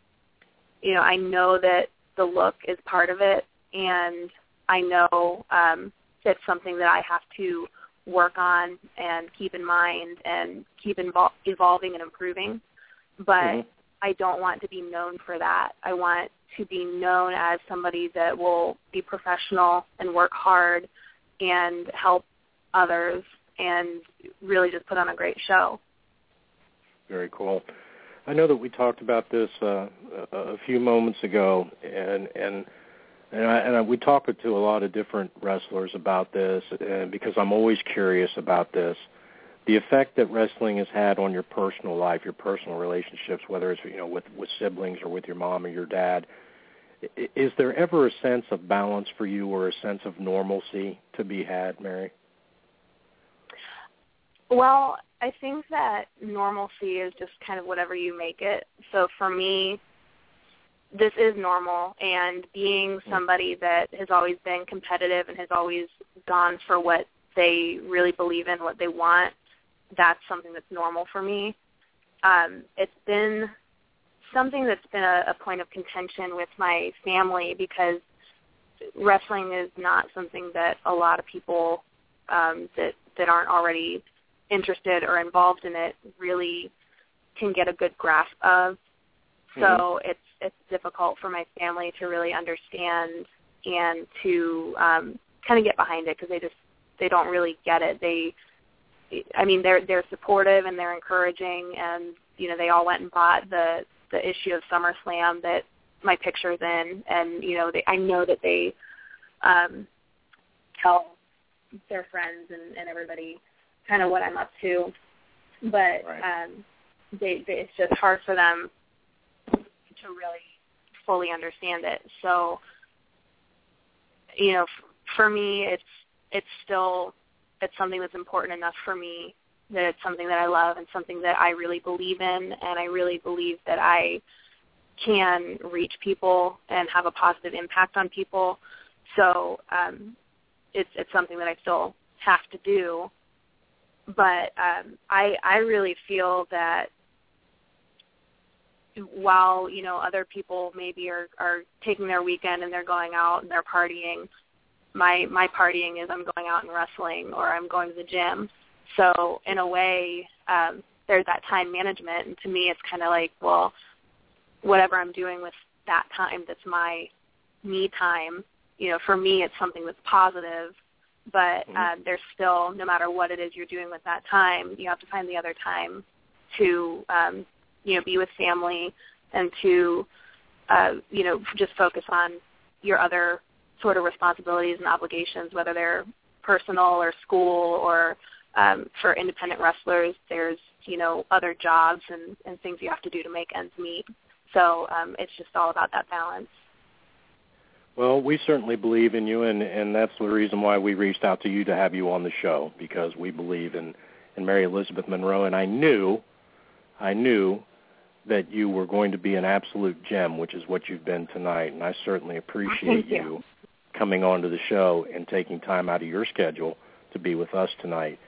you know, I know that the look is part of it and I know um, it's something that I have to work on and keep in mind and keep invol- evolving and improving. But Mhm. I don't want to be known for that. I want to be known as somebody that will be professional and work hard and help others and really just put on a great show. Very cool. I know that we talked about this uh, a, a few moments ago, and and and, I, and I, we talked to a lot of different wrestlers about this, and because I'm always curious about this, the effect that wrestling has had on your personal life, your personal relationships, whether it's you know with with siblings or with your mom or your dad. Is there ever a sense of balance for you, or a sense of normalcy to be had, Mary? Well, I think that normalcy is just kind of whatever you make it. So for me, this is normal and being mm-hmm. somebody that has always been competitive and has always gone for what they really believe in, what they want, that's something that's normal for me. Um, it's been something that's been a, a point of contention with my family because wrestling is not something that a lot of people um, that that aren't already interested or involved in it really can get a good grasp of. So it's it's difficult for my family to really understand and to um, kind of get behind it because they just they don't really get it. They, I mean, they're they're supportive and they're encouraging, and you know they all went and bought the the issue of SummerSlam that my picture's in, and you know they I know that they um, tell their friends and, and everybody kind of what I'm up to, but Right. um, they, they it's just hard for them to really fully understand it. So, you know, f- for me, it's it's still it's something that's important enough for me that it's something that I love and something that I really believe in, and I really believe that I can reach people and have a positive impact on people. So um, it's it's something that I still have to do. But um, I I really feel that while you know other people maybe are are taking their weekend and they're going out and they're partying, my my partying is I'm going out and wrestling or I'm going to the gym. So in a way, um, there's that time management, and to me, it's kind of like well, whatever I'm doing with that time that's my me time. You know, for me, it's something that's positive but Mhm. um, there's still no matter what it is you're doing with that time you have to find the other time to um, you know be with family and to uh, you know just focus on your other sort of responsibilities and obligations whether they're personal or school or um, for independent wrestlers there's you know other jobs and, and things you have to do to make ends meet. So um, it's just all about that balance. Well, we certainly believe in you, and and that's the reason why we reached out to you to have you on the show because we believe in in Mary Elizabeth Monroe, and I knew, I knew that you were going to be an absolute gem, which is what you've been tonight, and I certainly appreciate Thank you. Coming onto the show and taking time out of your schedule to be with us tonight.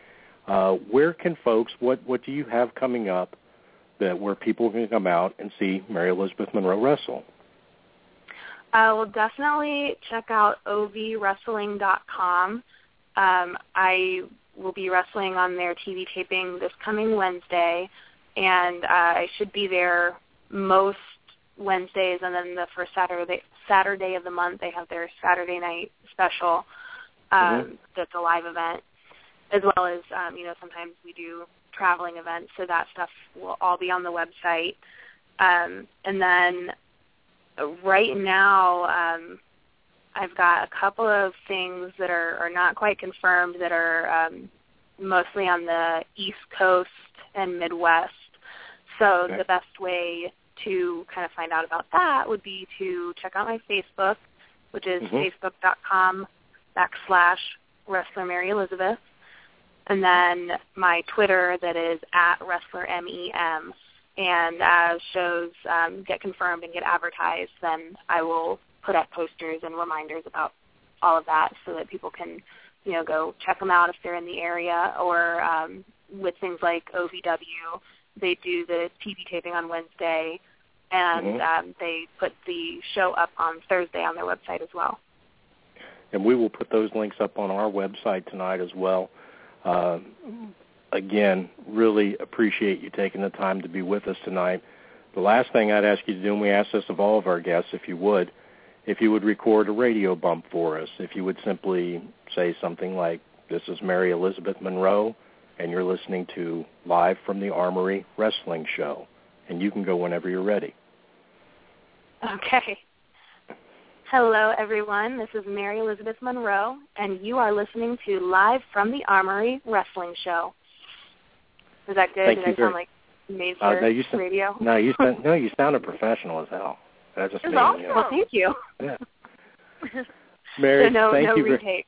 Uh, where can folks? What what do you have coming up that where people can come out and see Mary Elizabeth Monroe wrestle? Uh, well, definitely check out ovwrestling.com. Um, I will be wrestling on their TV taping this coming Wednesday, and uh, I should be there most Wednesdays, and then the first Saturday Saturday of the month they have their Saturday night special. Um, Mhm. That's a live event, as well as um, you know sometimes we do traveling events, so that stuff will all be on the website. Um, and then right now um, I've got a couple of things that are, are not quite confirmed that are um, mostly on the East Coast and Midwest. So Okay. the best way to kind of find out about that would be to check out my Facebook, which is Mhm. facebook.com backslash Wrestler Mary Elizabeth, and then my Twitter that is at Wrestler M-E-M and as shows um, get confirmed and get advertised, then I will put up posters and reminders about all of that so that people can, you know, go check them out if they're in the area. Or um, with things like OVW, they do the TV taping on Wednesday, and Mhm. um, they put the show up on Thursday on their website as well. and we will put those links up on our website tonight as well. Uh, again, really appreciate you taking the time to be with us tonight. The last thing I'd ask you to do, and we ask this of all of our guests, if you would, if you would record a radio bump for us, if you would simply say something like, this is Mary Elizabeth Monroe, and you're listening to Live from the Armory Wrestling Show. And you can go whenever you're ready. Okay. Hello, everyone. This is Mary Elizabeth Monroe, and you are listening to Live from the Armory Wrestling Show. Is that good? Thank Did you I very- sound like Uh, for no, you sound- radio? No, you sound, no, you sounded professional as hell. That just It's mean, awesome. you know, Well, thank you. Yeah. Mary, so no, thank no you. retake.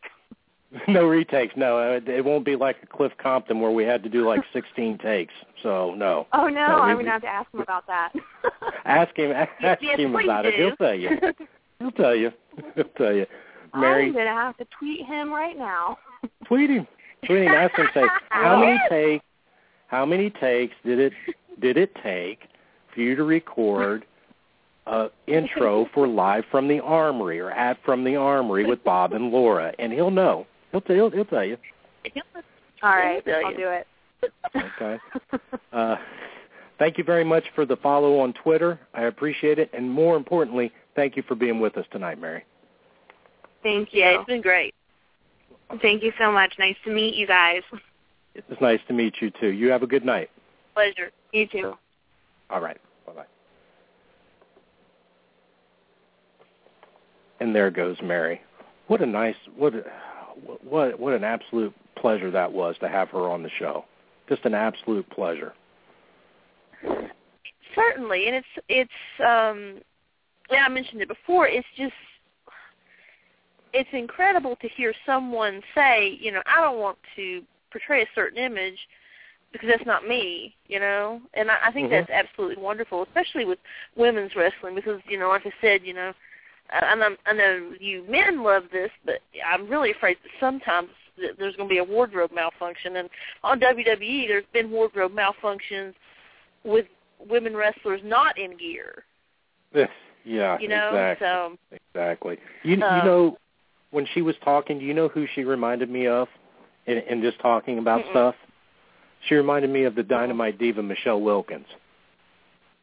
no retakes. No, uh, it won't be like a Cliff Compton where we had to do like 16 takes. So no. Oh no, No, I'm gonna have to ask him about that. Ask him. Ask Yes, him about it. He'll tell you. He'll tell you. He'll tell you. Mary, I'm gonna have to tweet him right now. tweet him. Tweet him. Ask him. Say how many takes. How many takes did it did it take for you to record a intro for live from the armory or at from the armory with Bob and Laura? And he'll know. He'll tell. He'll, he'll tell you. All right, I'll you. do it. Okay. Uh, thank you very much for the follow on Twitter. I appreciate it. And more importantly, thank you for being with us tonight, Mary. Thank you. Yeah, it's been great. Thank you so much. Nice to meet you guys. It's nice to meet you, too. You have a good night. Pleasure. You too. All right. Bye-bye. And there goes Mary. What a nice, what, a, what, what an absolute pleasure that was to have her on the show. Just an absolute pleasure. Certainly, and it's it's um, yeah, I mentioned it before. It's just it's incredible to hear someone say, you know, I don't want to portray a certain image because that's not me, you know. And I, I think Mhm. that's absolutely wonderful, especially with women's wrestling, because you know, like I said, you know, I, I know I know you men love this, but I'm really afraid that sometimes there's going to be a wardrobe malfunction. And on WWE, there's been wardrobe malfunctions with women wrestlers not in gear, yeah, you know. exactly. So Exactly. You you Um, know when she was talking, do you know who she reminded me of in, in just talking about Mm-mm. stuff? She reminded me of the Dynamite diva Michelle Wilkins.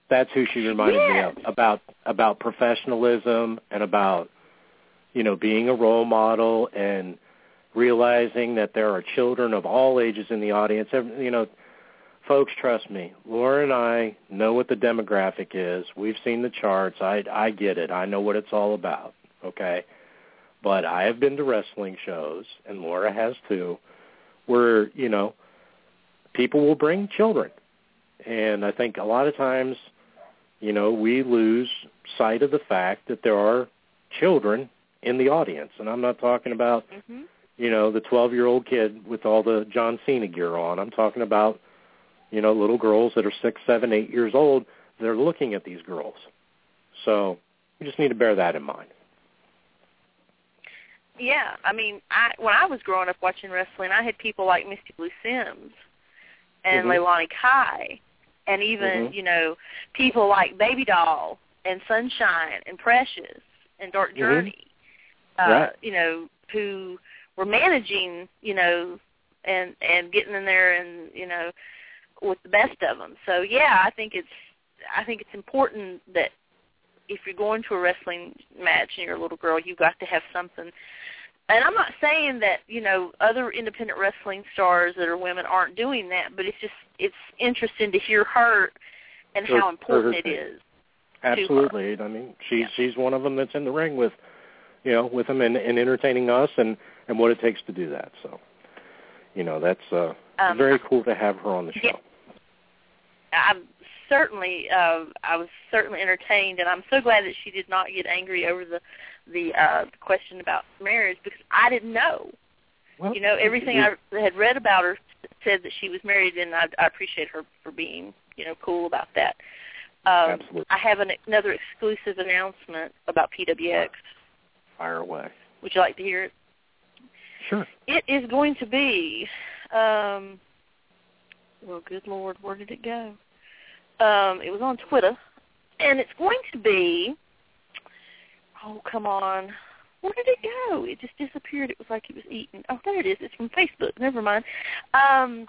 That's who she reminded me of about about professionalism and about you know being a role model and realizing that there are children of all ages in the audience. You know, folks, trust me. Laura and I know what the demographic is. We've seen the charts. I I get it. I know what it's all about. Okay, but I have been to wrestling shows, and Laura has too, where you know people will bring children, and I think a lot of times, you know, we lose sight of the fact that there are children in the audience, and I'm not talking about hmm you know, the 12-year-old kid with all the John Cena gear on. I'm talking about, you know, little girls that are six, seven, eight years old. They're looking at these girls. So you just need to bear that in mind. Yeah, I mean, I when I was growing up watching wrestling, I had people like Misty Blue Simmes and Mhm. Leilani Kai, and even Mhm. you know people like Baby Doll and Sunshine and Precious and Dark Mhm. Journey. Uh, Right. You know who were managing, you know, and and getting in there and you know with the best of them. So yeah, I think it's I think it's important that if you're going to a wrestling match and you're a little girl, you've got to have something. And I'm not saying that you know other independent wrestling stars that are women aren't doing that, but it's just it's interesting to hear her and Her- how important her it is. Absolutely. I mean, she's Yeah. she's one of them that's in the ring with, you know, with them and, and entertaining us and and what it takes to do that. So, you know, that's uh Um, very cool to have her on the yeah. show. I'm certainly uh, I was certainly entertained, and I'm so glad that she did not get angry over the the uh, question about marriage because I didn't know. Well, You know, everything I had read about her said that she was married, and I, I appreciate her for being you know cool about that. Um, Absolutely. I have an, another exclusive announcement about PWX. fire away. Would you like to hear it? Sure. It is going to be, um, well, good Lord, where did it go? Um, it was on Twitter, and it's going to be, oh, come on. Where did it go? It just disappeared. It was like it was eaten. Oh, there it is. It's from Facebook. Never mind. Um,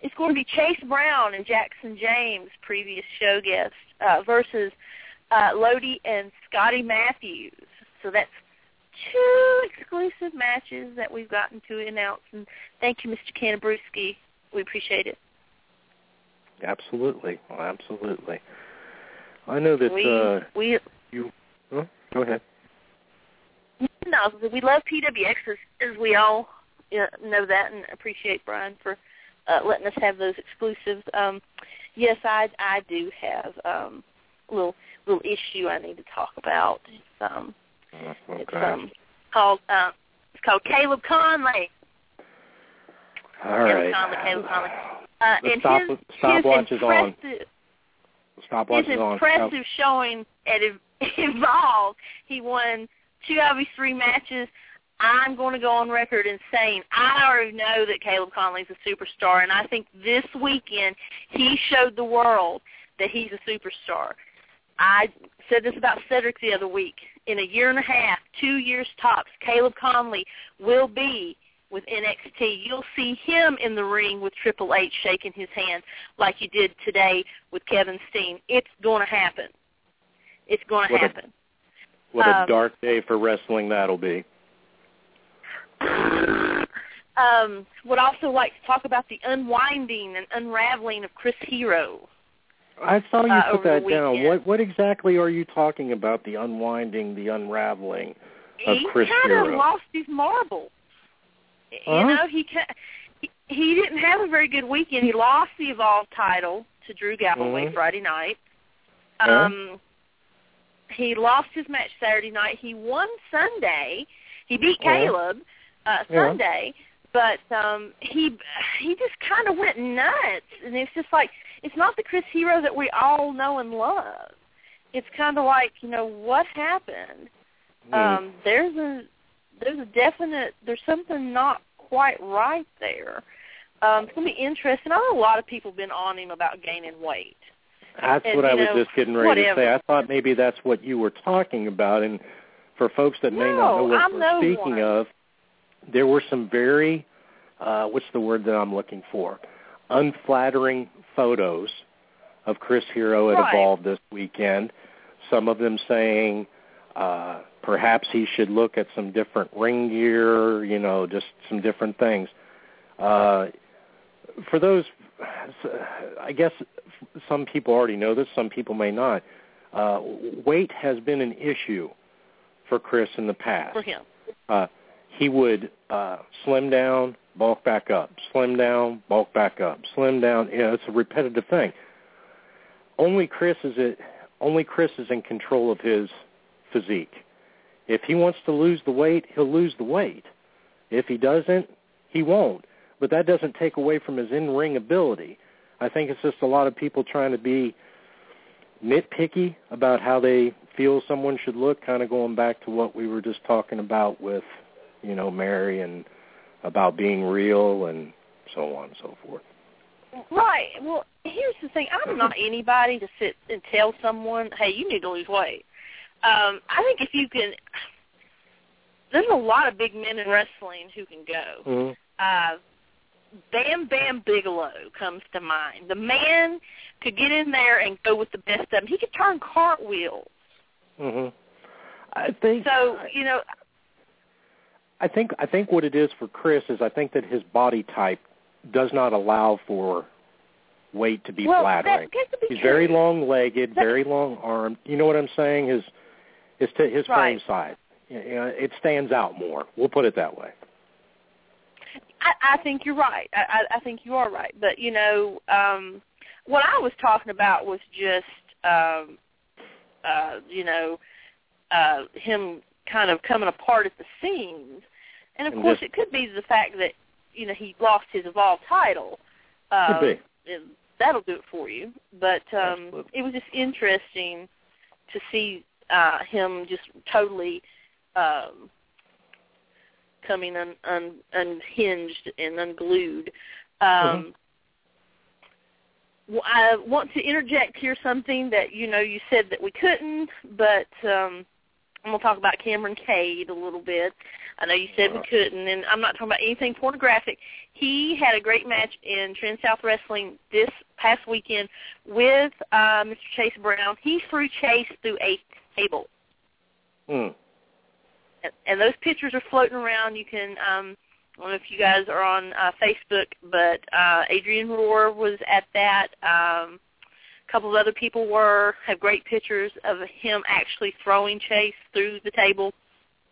it's going to be Chase Brown and Jackson James, previous show guest, uh, versus uh, Lodi and Scotty Matthews. So that's two exclusive matches that we've gotten to announce. And thank you, Mr. Canabruski. We appreciate it. Absolutely. Absolutely. I know that we uh we you oh, go ahead. no, we love PWX as, as we all uh, know that and appreciate Brian for uh, letting us have those exclusives. Um, yes, I I do have um, a little little issue I need to talk about. It's um Oh, it's okay. um called uh, it's called Caleb Konley. All Caleb right. Konley, Caleb Konley. Uh, The and stop- his, stopwatch his is on. Impressive, Stopwatch his is on. impressive showing at Ev- Evolve, he won two out of his three matches. I'm going to go on record and saying I already know that Caleb Konley's a superstar, and I think this weekend he showed the world that he's a superstar. I said this about Cedric the other week. In a year and a half, two years tops, Caleb Konley will be with NXT. You'll see him in the ring with Triple H shaking his hand like you did today with Kevin Steen. It's going to happen. It's going to What a- happen. What a um, dark day for wrestling that'll be. um, would also like to talk about the unwinding and unraveling of Chris Hero. I saw you uh, put that down. What what exactly are you talking about? The unwinding, the unraveling of he Chris kind of Hero. lost his marbles. Huh? You know, he, ca- he he didn't have a very good weekend. He lost the Evolve title to Drew Galloway Mhm. Friday night. Um, he lost his match Saturday night. He won Sunday. He beat Yeah. Caleb uh, Yeah. Sunday, but um, he he just kind of went nuts, and it's just like it's not the Chris Hero that we all know and love. It's kind of like you know what happened. Hmm. Um, there's a there's a definite there's something not quite right there. Um, it's gonna be interesting. I know a lot of people have been on him about gaining weight. That's and, what I you was know, just getting ready to say. I thought maybe that's what you were talking about. And for folks that may not know what I'm we're no speaking one. of, there were some very, uh, what's the word that I'm looking for? Unflattering photos of Chris Hero at Right. Evolve this weekend. Some of them saying uh, perhaps he should look at some different ring gear, you know, just some different things. Uh, for those, I guess some people already know this, some people may not. Uh, weight has been an issue for Chris in the past. for him. Uh, he would uh, slim down, bulk back up, slim down, bulk back up, slim down. You know, it's a repetitive thing. Only Chris is it. Only Chris is in control of his physique. If he wants to lose the weight, he'll lose the weight. If he doesn't, he won't. But that doesn't take away from his in-ring ability. I think it's just a lot of people trying to be nitpicky about how they feel someone should look, kind of going back to what we were just talking about with, you know, Mary and about being real and so on and so forth. Right. Well, here's the thing. I'm not anybody to sit and tell someone, "Hey, you need to lose weight." Um, I think if you can, there's a lot of big men in wrestling who can go. Mm-hmm. Uh, Bam Bam Bigelow comes to mind. The man could get in there and go with the best of them. He could turn cartwheels. hmm I think So you know, I think I think what it is for Chris is I think that his body type does not allow for weight to be well, flattering. that be He's very long-legged, That- very long-armed. You know what I'm saying? His his t- his frame size. You know, it stands out more. We'll put it that way. I, I think you're right. I, I, I think you are right. But you know, um, what I was talking about was just, um, uh, you know, uh, him kind of coming apart at the seams, and of And course, just- it could be the fact that you know he lost his Evolve title. Uh, Could and That'll do it for you. But um, Absolutely. it was just interesting to see uh, him just totally. Um, coming un, un, unhinged and unglued. Um, w I want to interject here something that you know you said that we couldn't, but um, I'm going to talk about Cameron Cade a little bit. I know you said we couldn't, and I'm not talking about anything pornographic. He had a great match in Trend South Wrestling this past weekend with uh, Mr. Chase Brown. He threw Chase through a table Hmm. and, and those pictures are floating around. You can, um, I don't know if you guys are on uh, Facebook, but uh, Adrian Rohr was at that. Um, a couple of other people were. Have great pictures of him actually throwing Chase through the table.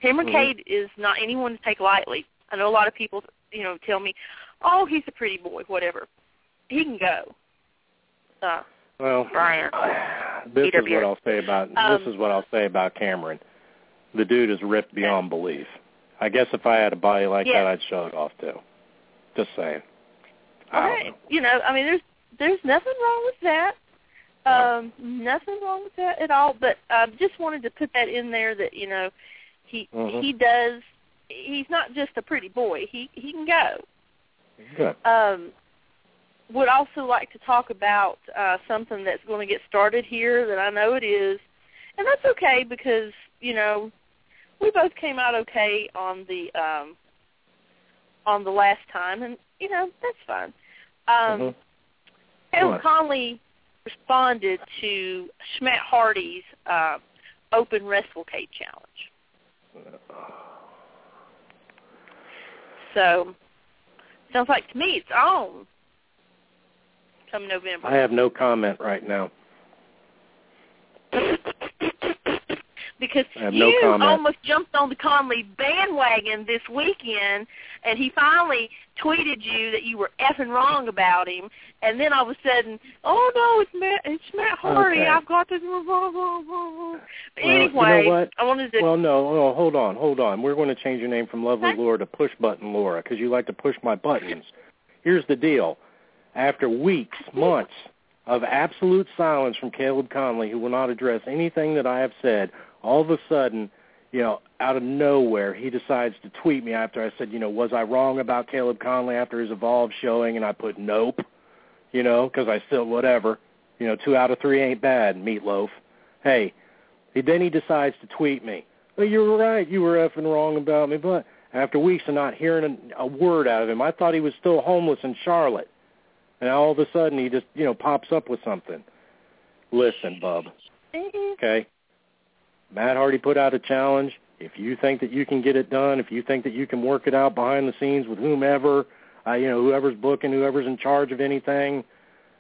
Cameron Mhm. Cade is not anyone to take lightly. I know a lot of people, you know, tell me, "Oh, he's a pretty boy, whatever." He can go. Uh, Well, Brian. this is what I'll say about Um, this is what I'll say about Cameron. The dude is ripped beyond belief. I guess if I had a body like Yeah. that, I'd show it off too. Just saying. I Okay. know. You know, I mean, there's there's nothing wrong with that. Um, nothing wrong with that at all. But um, just wanted to put that in there that you know, he Mhm. he does. He's not just a pretty boy. He he can go. Good. Um, would also like to talk about uh, something that's going to get started here that I know it is, and that's okay because you know we both came out okay on the um, on the last time, and you know that's fine. Um, Mhm. What? Konley responded to Schmatt Hardy's uh, Open Wrestlecade Challenge. So sounds like to me it's on come November. I have no comment right now. because you no almost jumped on the Konley bandwagon this weekend, and he finally tweeted you that you were effing wrong about him, and then all of a sudden, oh no, it's Matt, it's Matt Hardy. Okay. I've got this. Blah, blah, blah, blah. But Well, you know anyway, what? I wanted to. Well, no, no, hold on, hold on. We're going to change your name from Lovely Laura to Push Button Laura because you like to push my buttons. Here's the deal. After weeks, months of absolute silence from Caleb Konley, who will not address anything that I have said, all of a sudden, you know, out of nowhere, he decides to tweet me after I said, you know, was I wrong about Caleb Konley after his Evolve showing? And I put nope, you know, because I still, whatever. You know, two out of three ain't bad, meatloaf. Hey, he, then he decides to tweet me. Well, you were right. You were effing wrong about me. But after weeks of not hearing a, a word out of him, I thought he was still homeless in Charlotte. And all of a sudden, he just, you know, pops up with something. Listen, bub. Okay. Matt Hardy put out a challenge. If you think that you can get it done, if you think that you can work it out behind the scenes with whomever, uh, you know, whoever's booking, whoever's in charge of anything,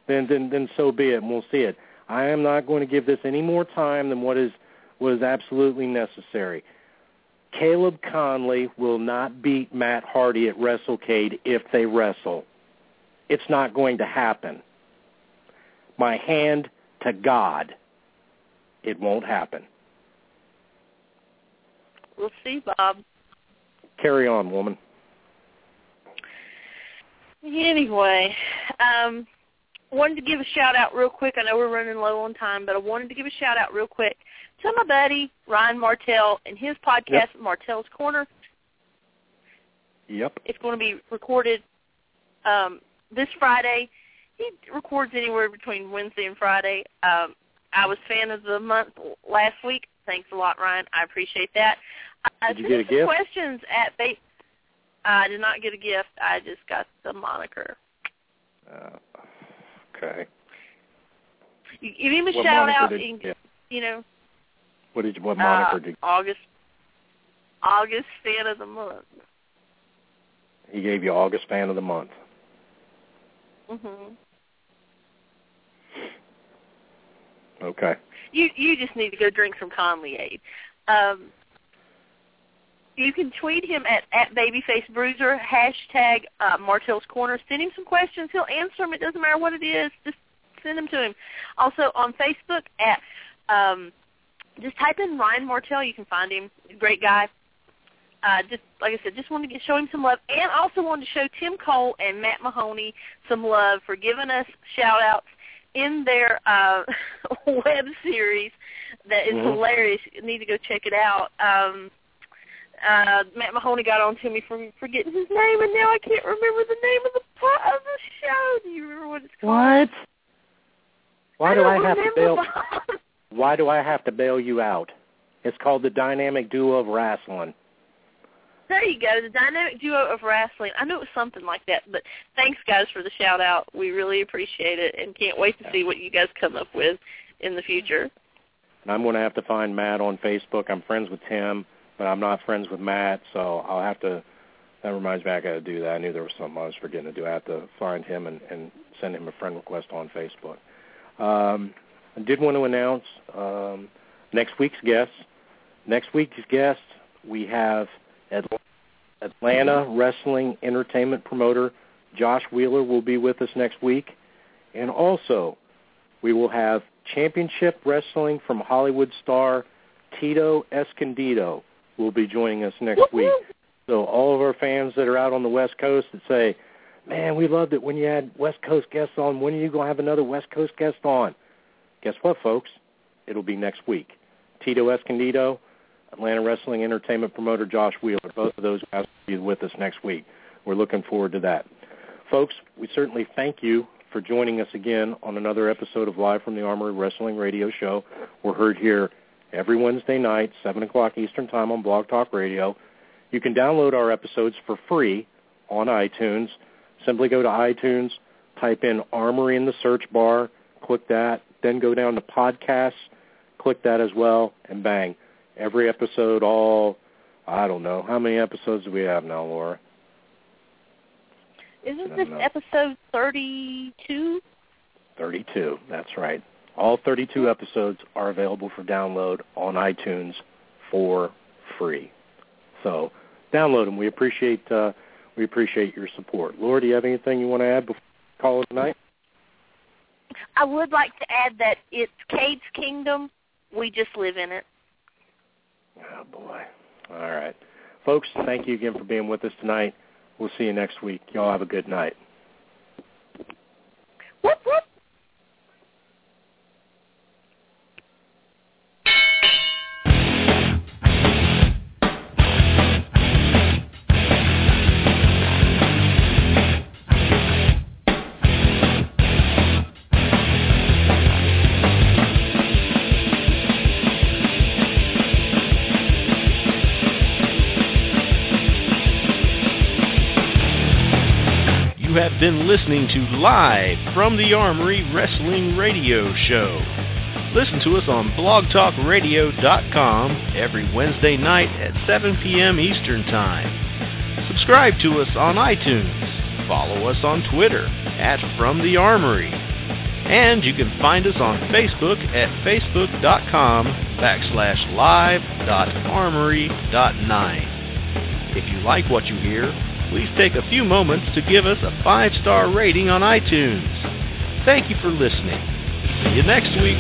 then then then so be it, and we'll see it. I am not going to give this any more time than what is what is absolutely necessary. Caleb Konley will not beat Matt Hardy at WrestleCade if they wrestle. It's not going to happen. My hand to God, it won't happen. We'll see, Bob. Carry on, woman. Anyway, um, wanted to give a shout out real quick. I know we're running low on time, but I wanted to give a shout out real quick to my buddy Ryan Martell and his podcast, Martell's Corner. Yep. It's going to be recorded um, this Friday. He records anywhere between Wednesday and Friday. Um, I was fan of the month last week. Thanks a lot, Ryan. I appreciate that. Uh, Did you get a gift? questions at ba- I did not get a gift. I just got the moniker. Uh, okay. You give him a What shout out. did You, you can- get? you know, What did you, what uh, moniker did August. August fan of the month. he gave you? August fan of the month. Mhm. Okay. You you just need to go drink some Konley Aid. Um, you can tweet him at at babyface bruiser hashtag uh, Martell's corner. Send him some questions. He'll answer them. It doesn't matter what it is. Just send them to him. Also on Facebook at um, just type in Ryan Martell. You can find him. Great guy. Uh, just like I said, just wanted to get, show him some love, and also wanted to show Tim Cole and Matt Mahoney some love for giving us shout outs in their uh, web series that is Mhm. hilarious. You need to go check it out. Um, uh, Matt Mahoney got on to me for forgetting his name, and now I can't remember the name of the po- of the show. Do you remember what it's called? What? Why do I have to bail? Why do I have to bail you out? It's called the dynamic duo of wrestling. There you go, the dynamic duo of wrestling. I knew it was something like that, but thanks guys for the shout out. We really appreciate it, and can't wait to see what you guys come up with in the future. I'm going to have to find Matt on Facebook. I'm friends with Tim, but I'm not friends with Matt, so I'll have to. That reminds me, I got to do that. I knew there was something I was forgetting to do. I have to find him and, and send him a friend request on Facebook. Um, I did want to announce um, next week's guest. Next week's guest, we have Atlanta wrestling entertainment promoter Josh Wheeler will be with us next week, and also we will have championship wrestling from Hollywood star Tito Escondido will be joining us next week. So all of our fans that are out on the West Coast that say, "Man, we loved it when you had West Coast guests on. When are you going to have another West Coast guest on?" Guess what, folks? It'll be next week. Tito Escondido, Atlanta Wrestling Entertainment promoter Josh Wheeler. Both of those guys will be with us next week. We're looking forward to that. Folks, we certainly thank you for joining us again on another episode of Live from the Armory Wrestling Radio Show. We're heard here every Wednesday night, 7 o'clock Eastern Time on Blog Talk Radio. You can download our episodes for free on iTunes. Simply go to iTunes, type in Armory in the search bar, click that, then go down to podcasts, click that as well, and bang. Every episode, all, I don't know, how many episodes do we have now, Laura? Isn't this know. episode 32? 32. That's right. All 32 episodes are available for download on iTunes for free. So download them. We appreciate uh, we appreciate your support. Laura, do you have anything you want to add before we call it tonight? I would like to add that it's Cade's kingdom. We just live in it. Oh boy. All right. Folks, thank you again for being with us tonight. We'll see you next week. Y'all have a good night. Whoop, whoop. Been listening to Live from the Armory Wrestling Radio Show. Listen to us on blogtalkradio.com every Wednesday night at 7 p.m. Eastern Time. Subscribe to us on iTunes. Follow us on Twitter at From the Armory. And you can find us on Facebook at facebook.com backslash live.armory.9. If you like what you hear, please take a few moments to give us a five-star rating on iTunes. Thank you for listening. See you next week.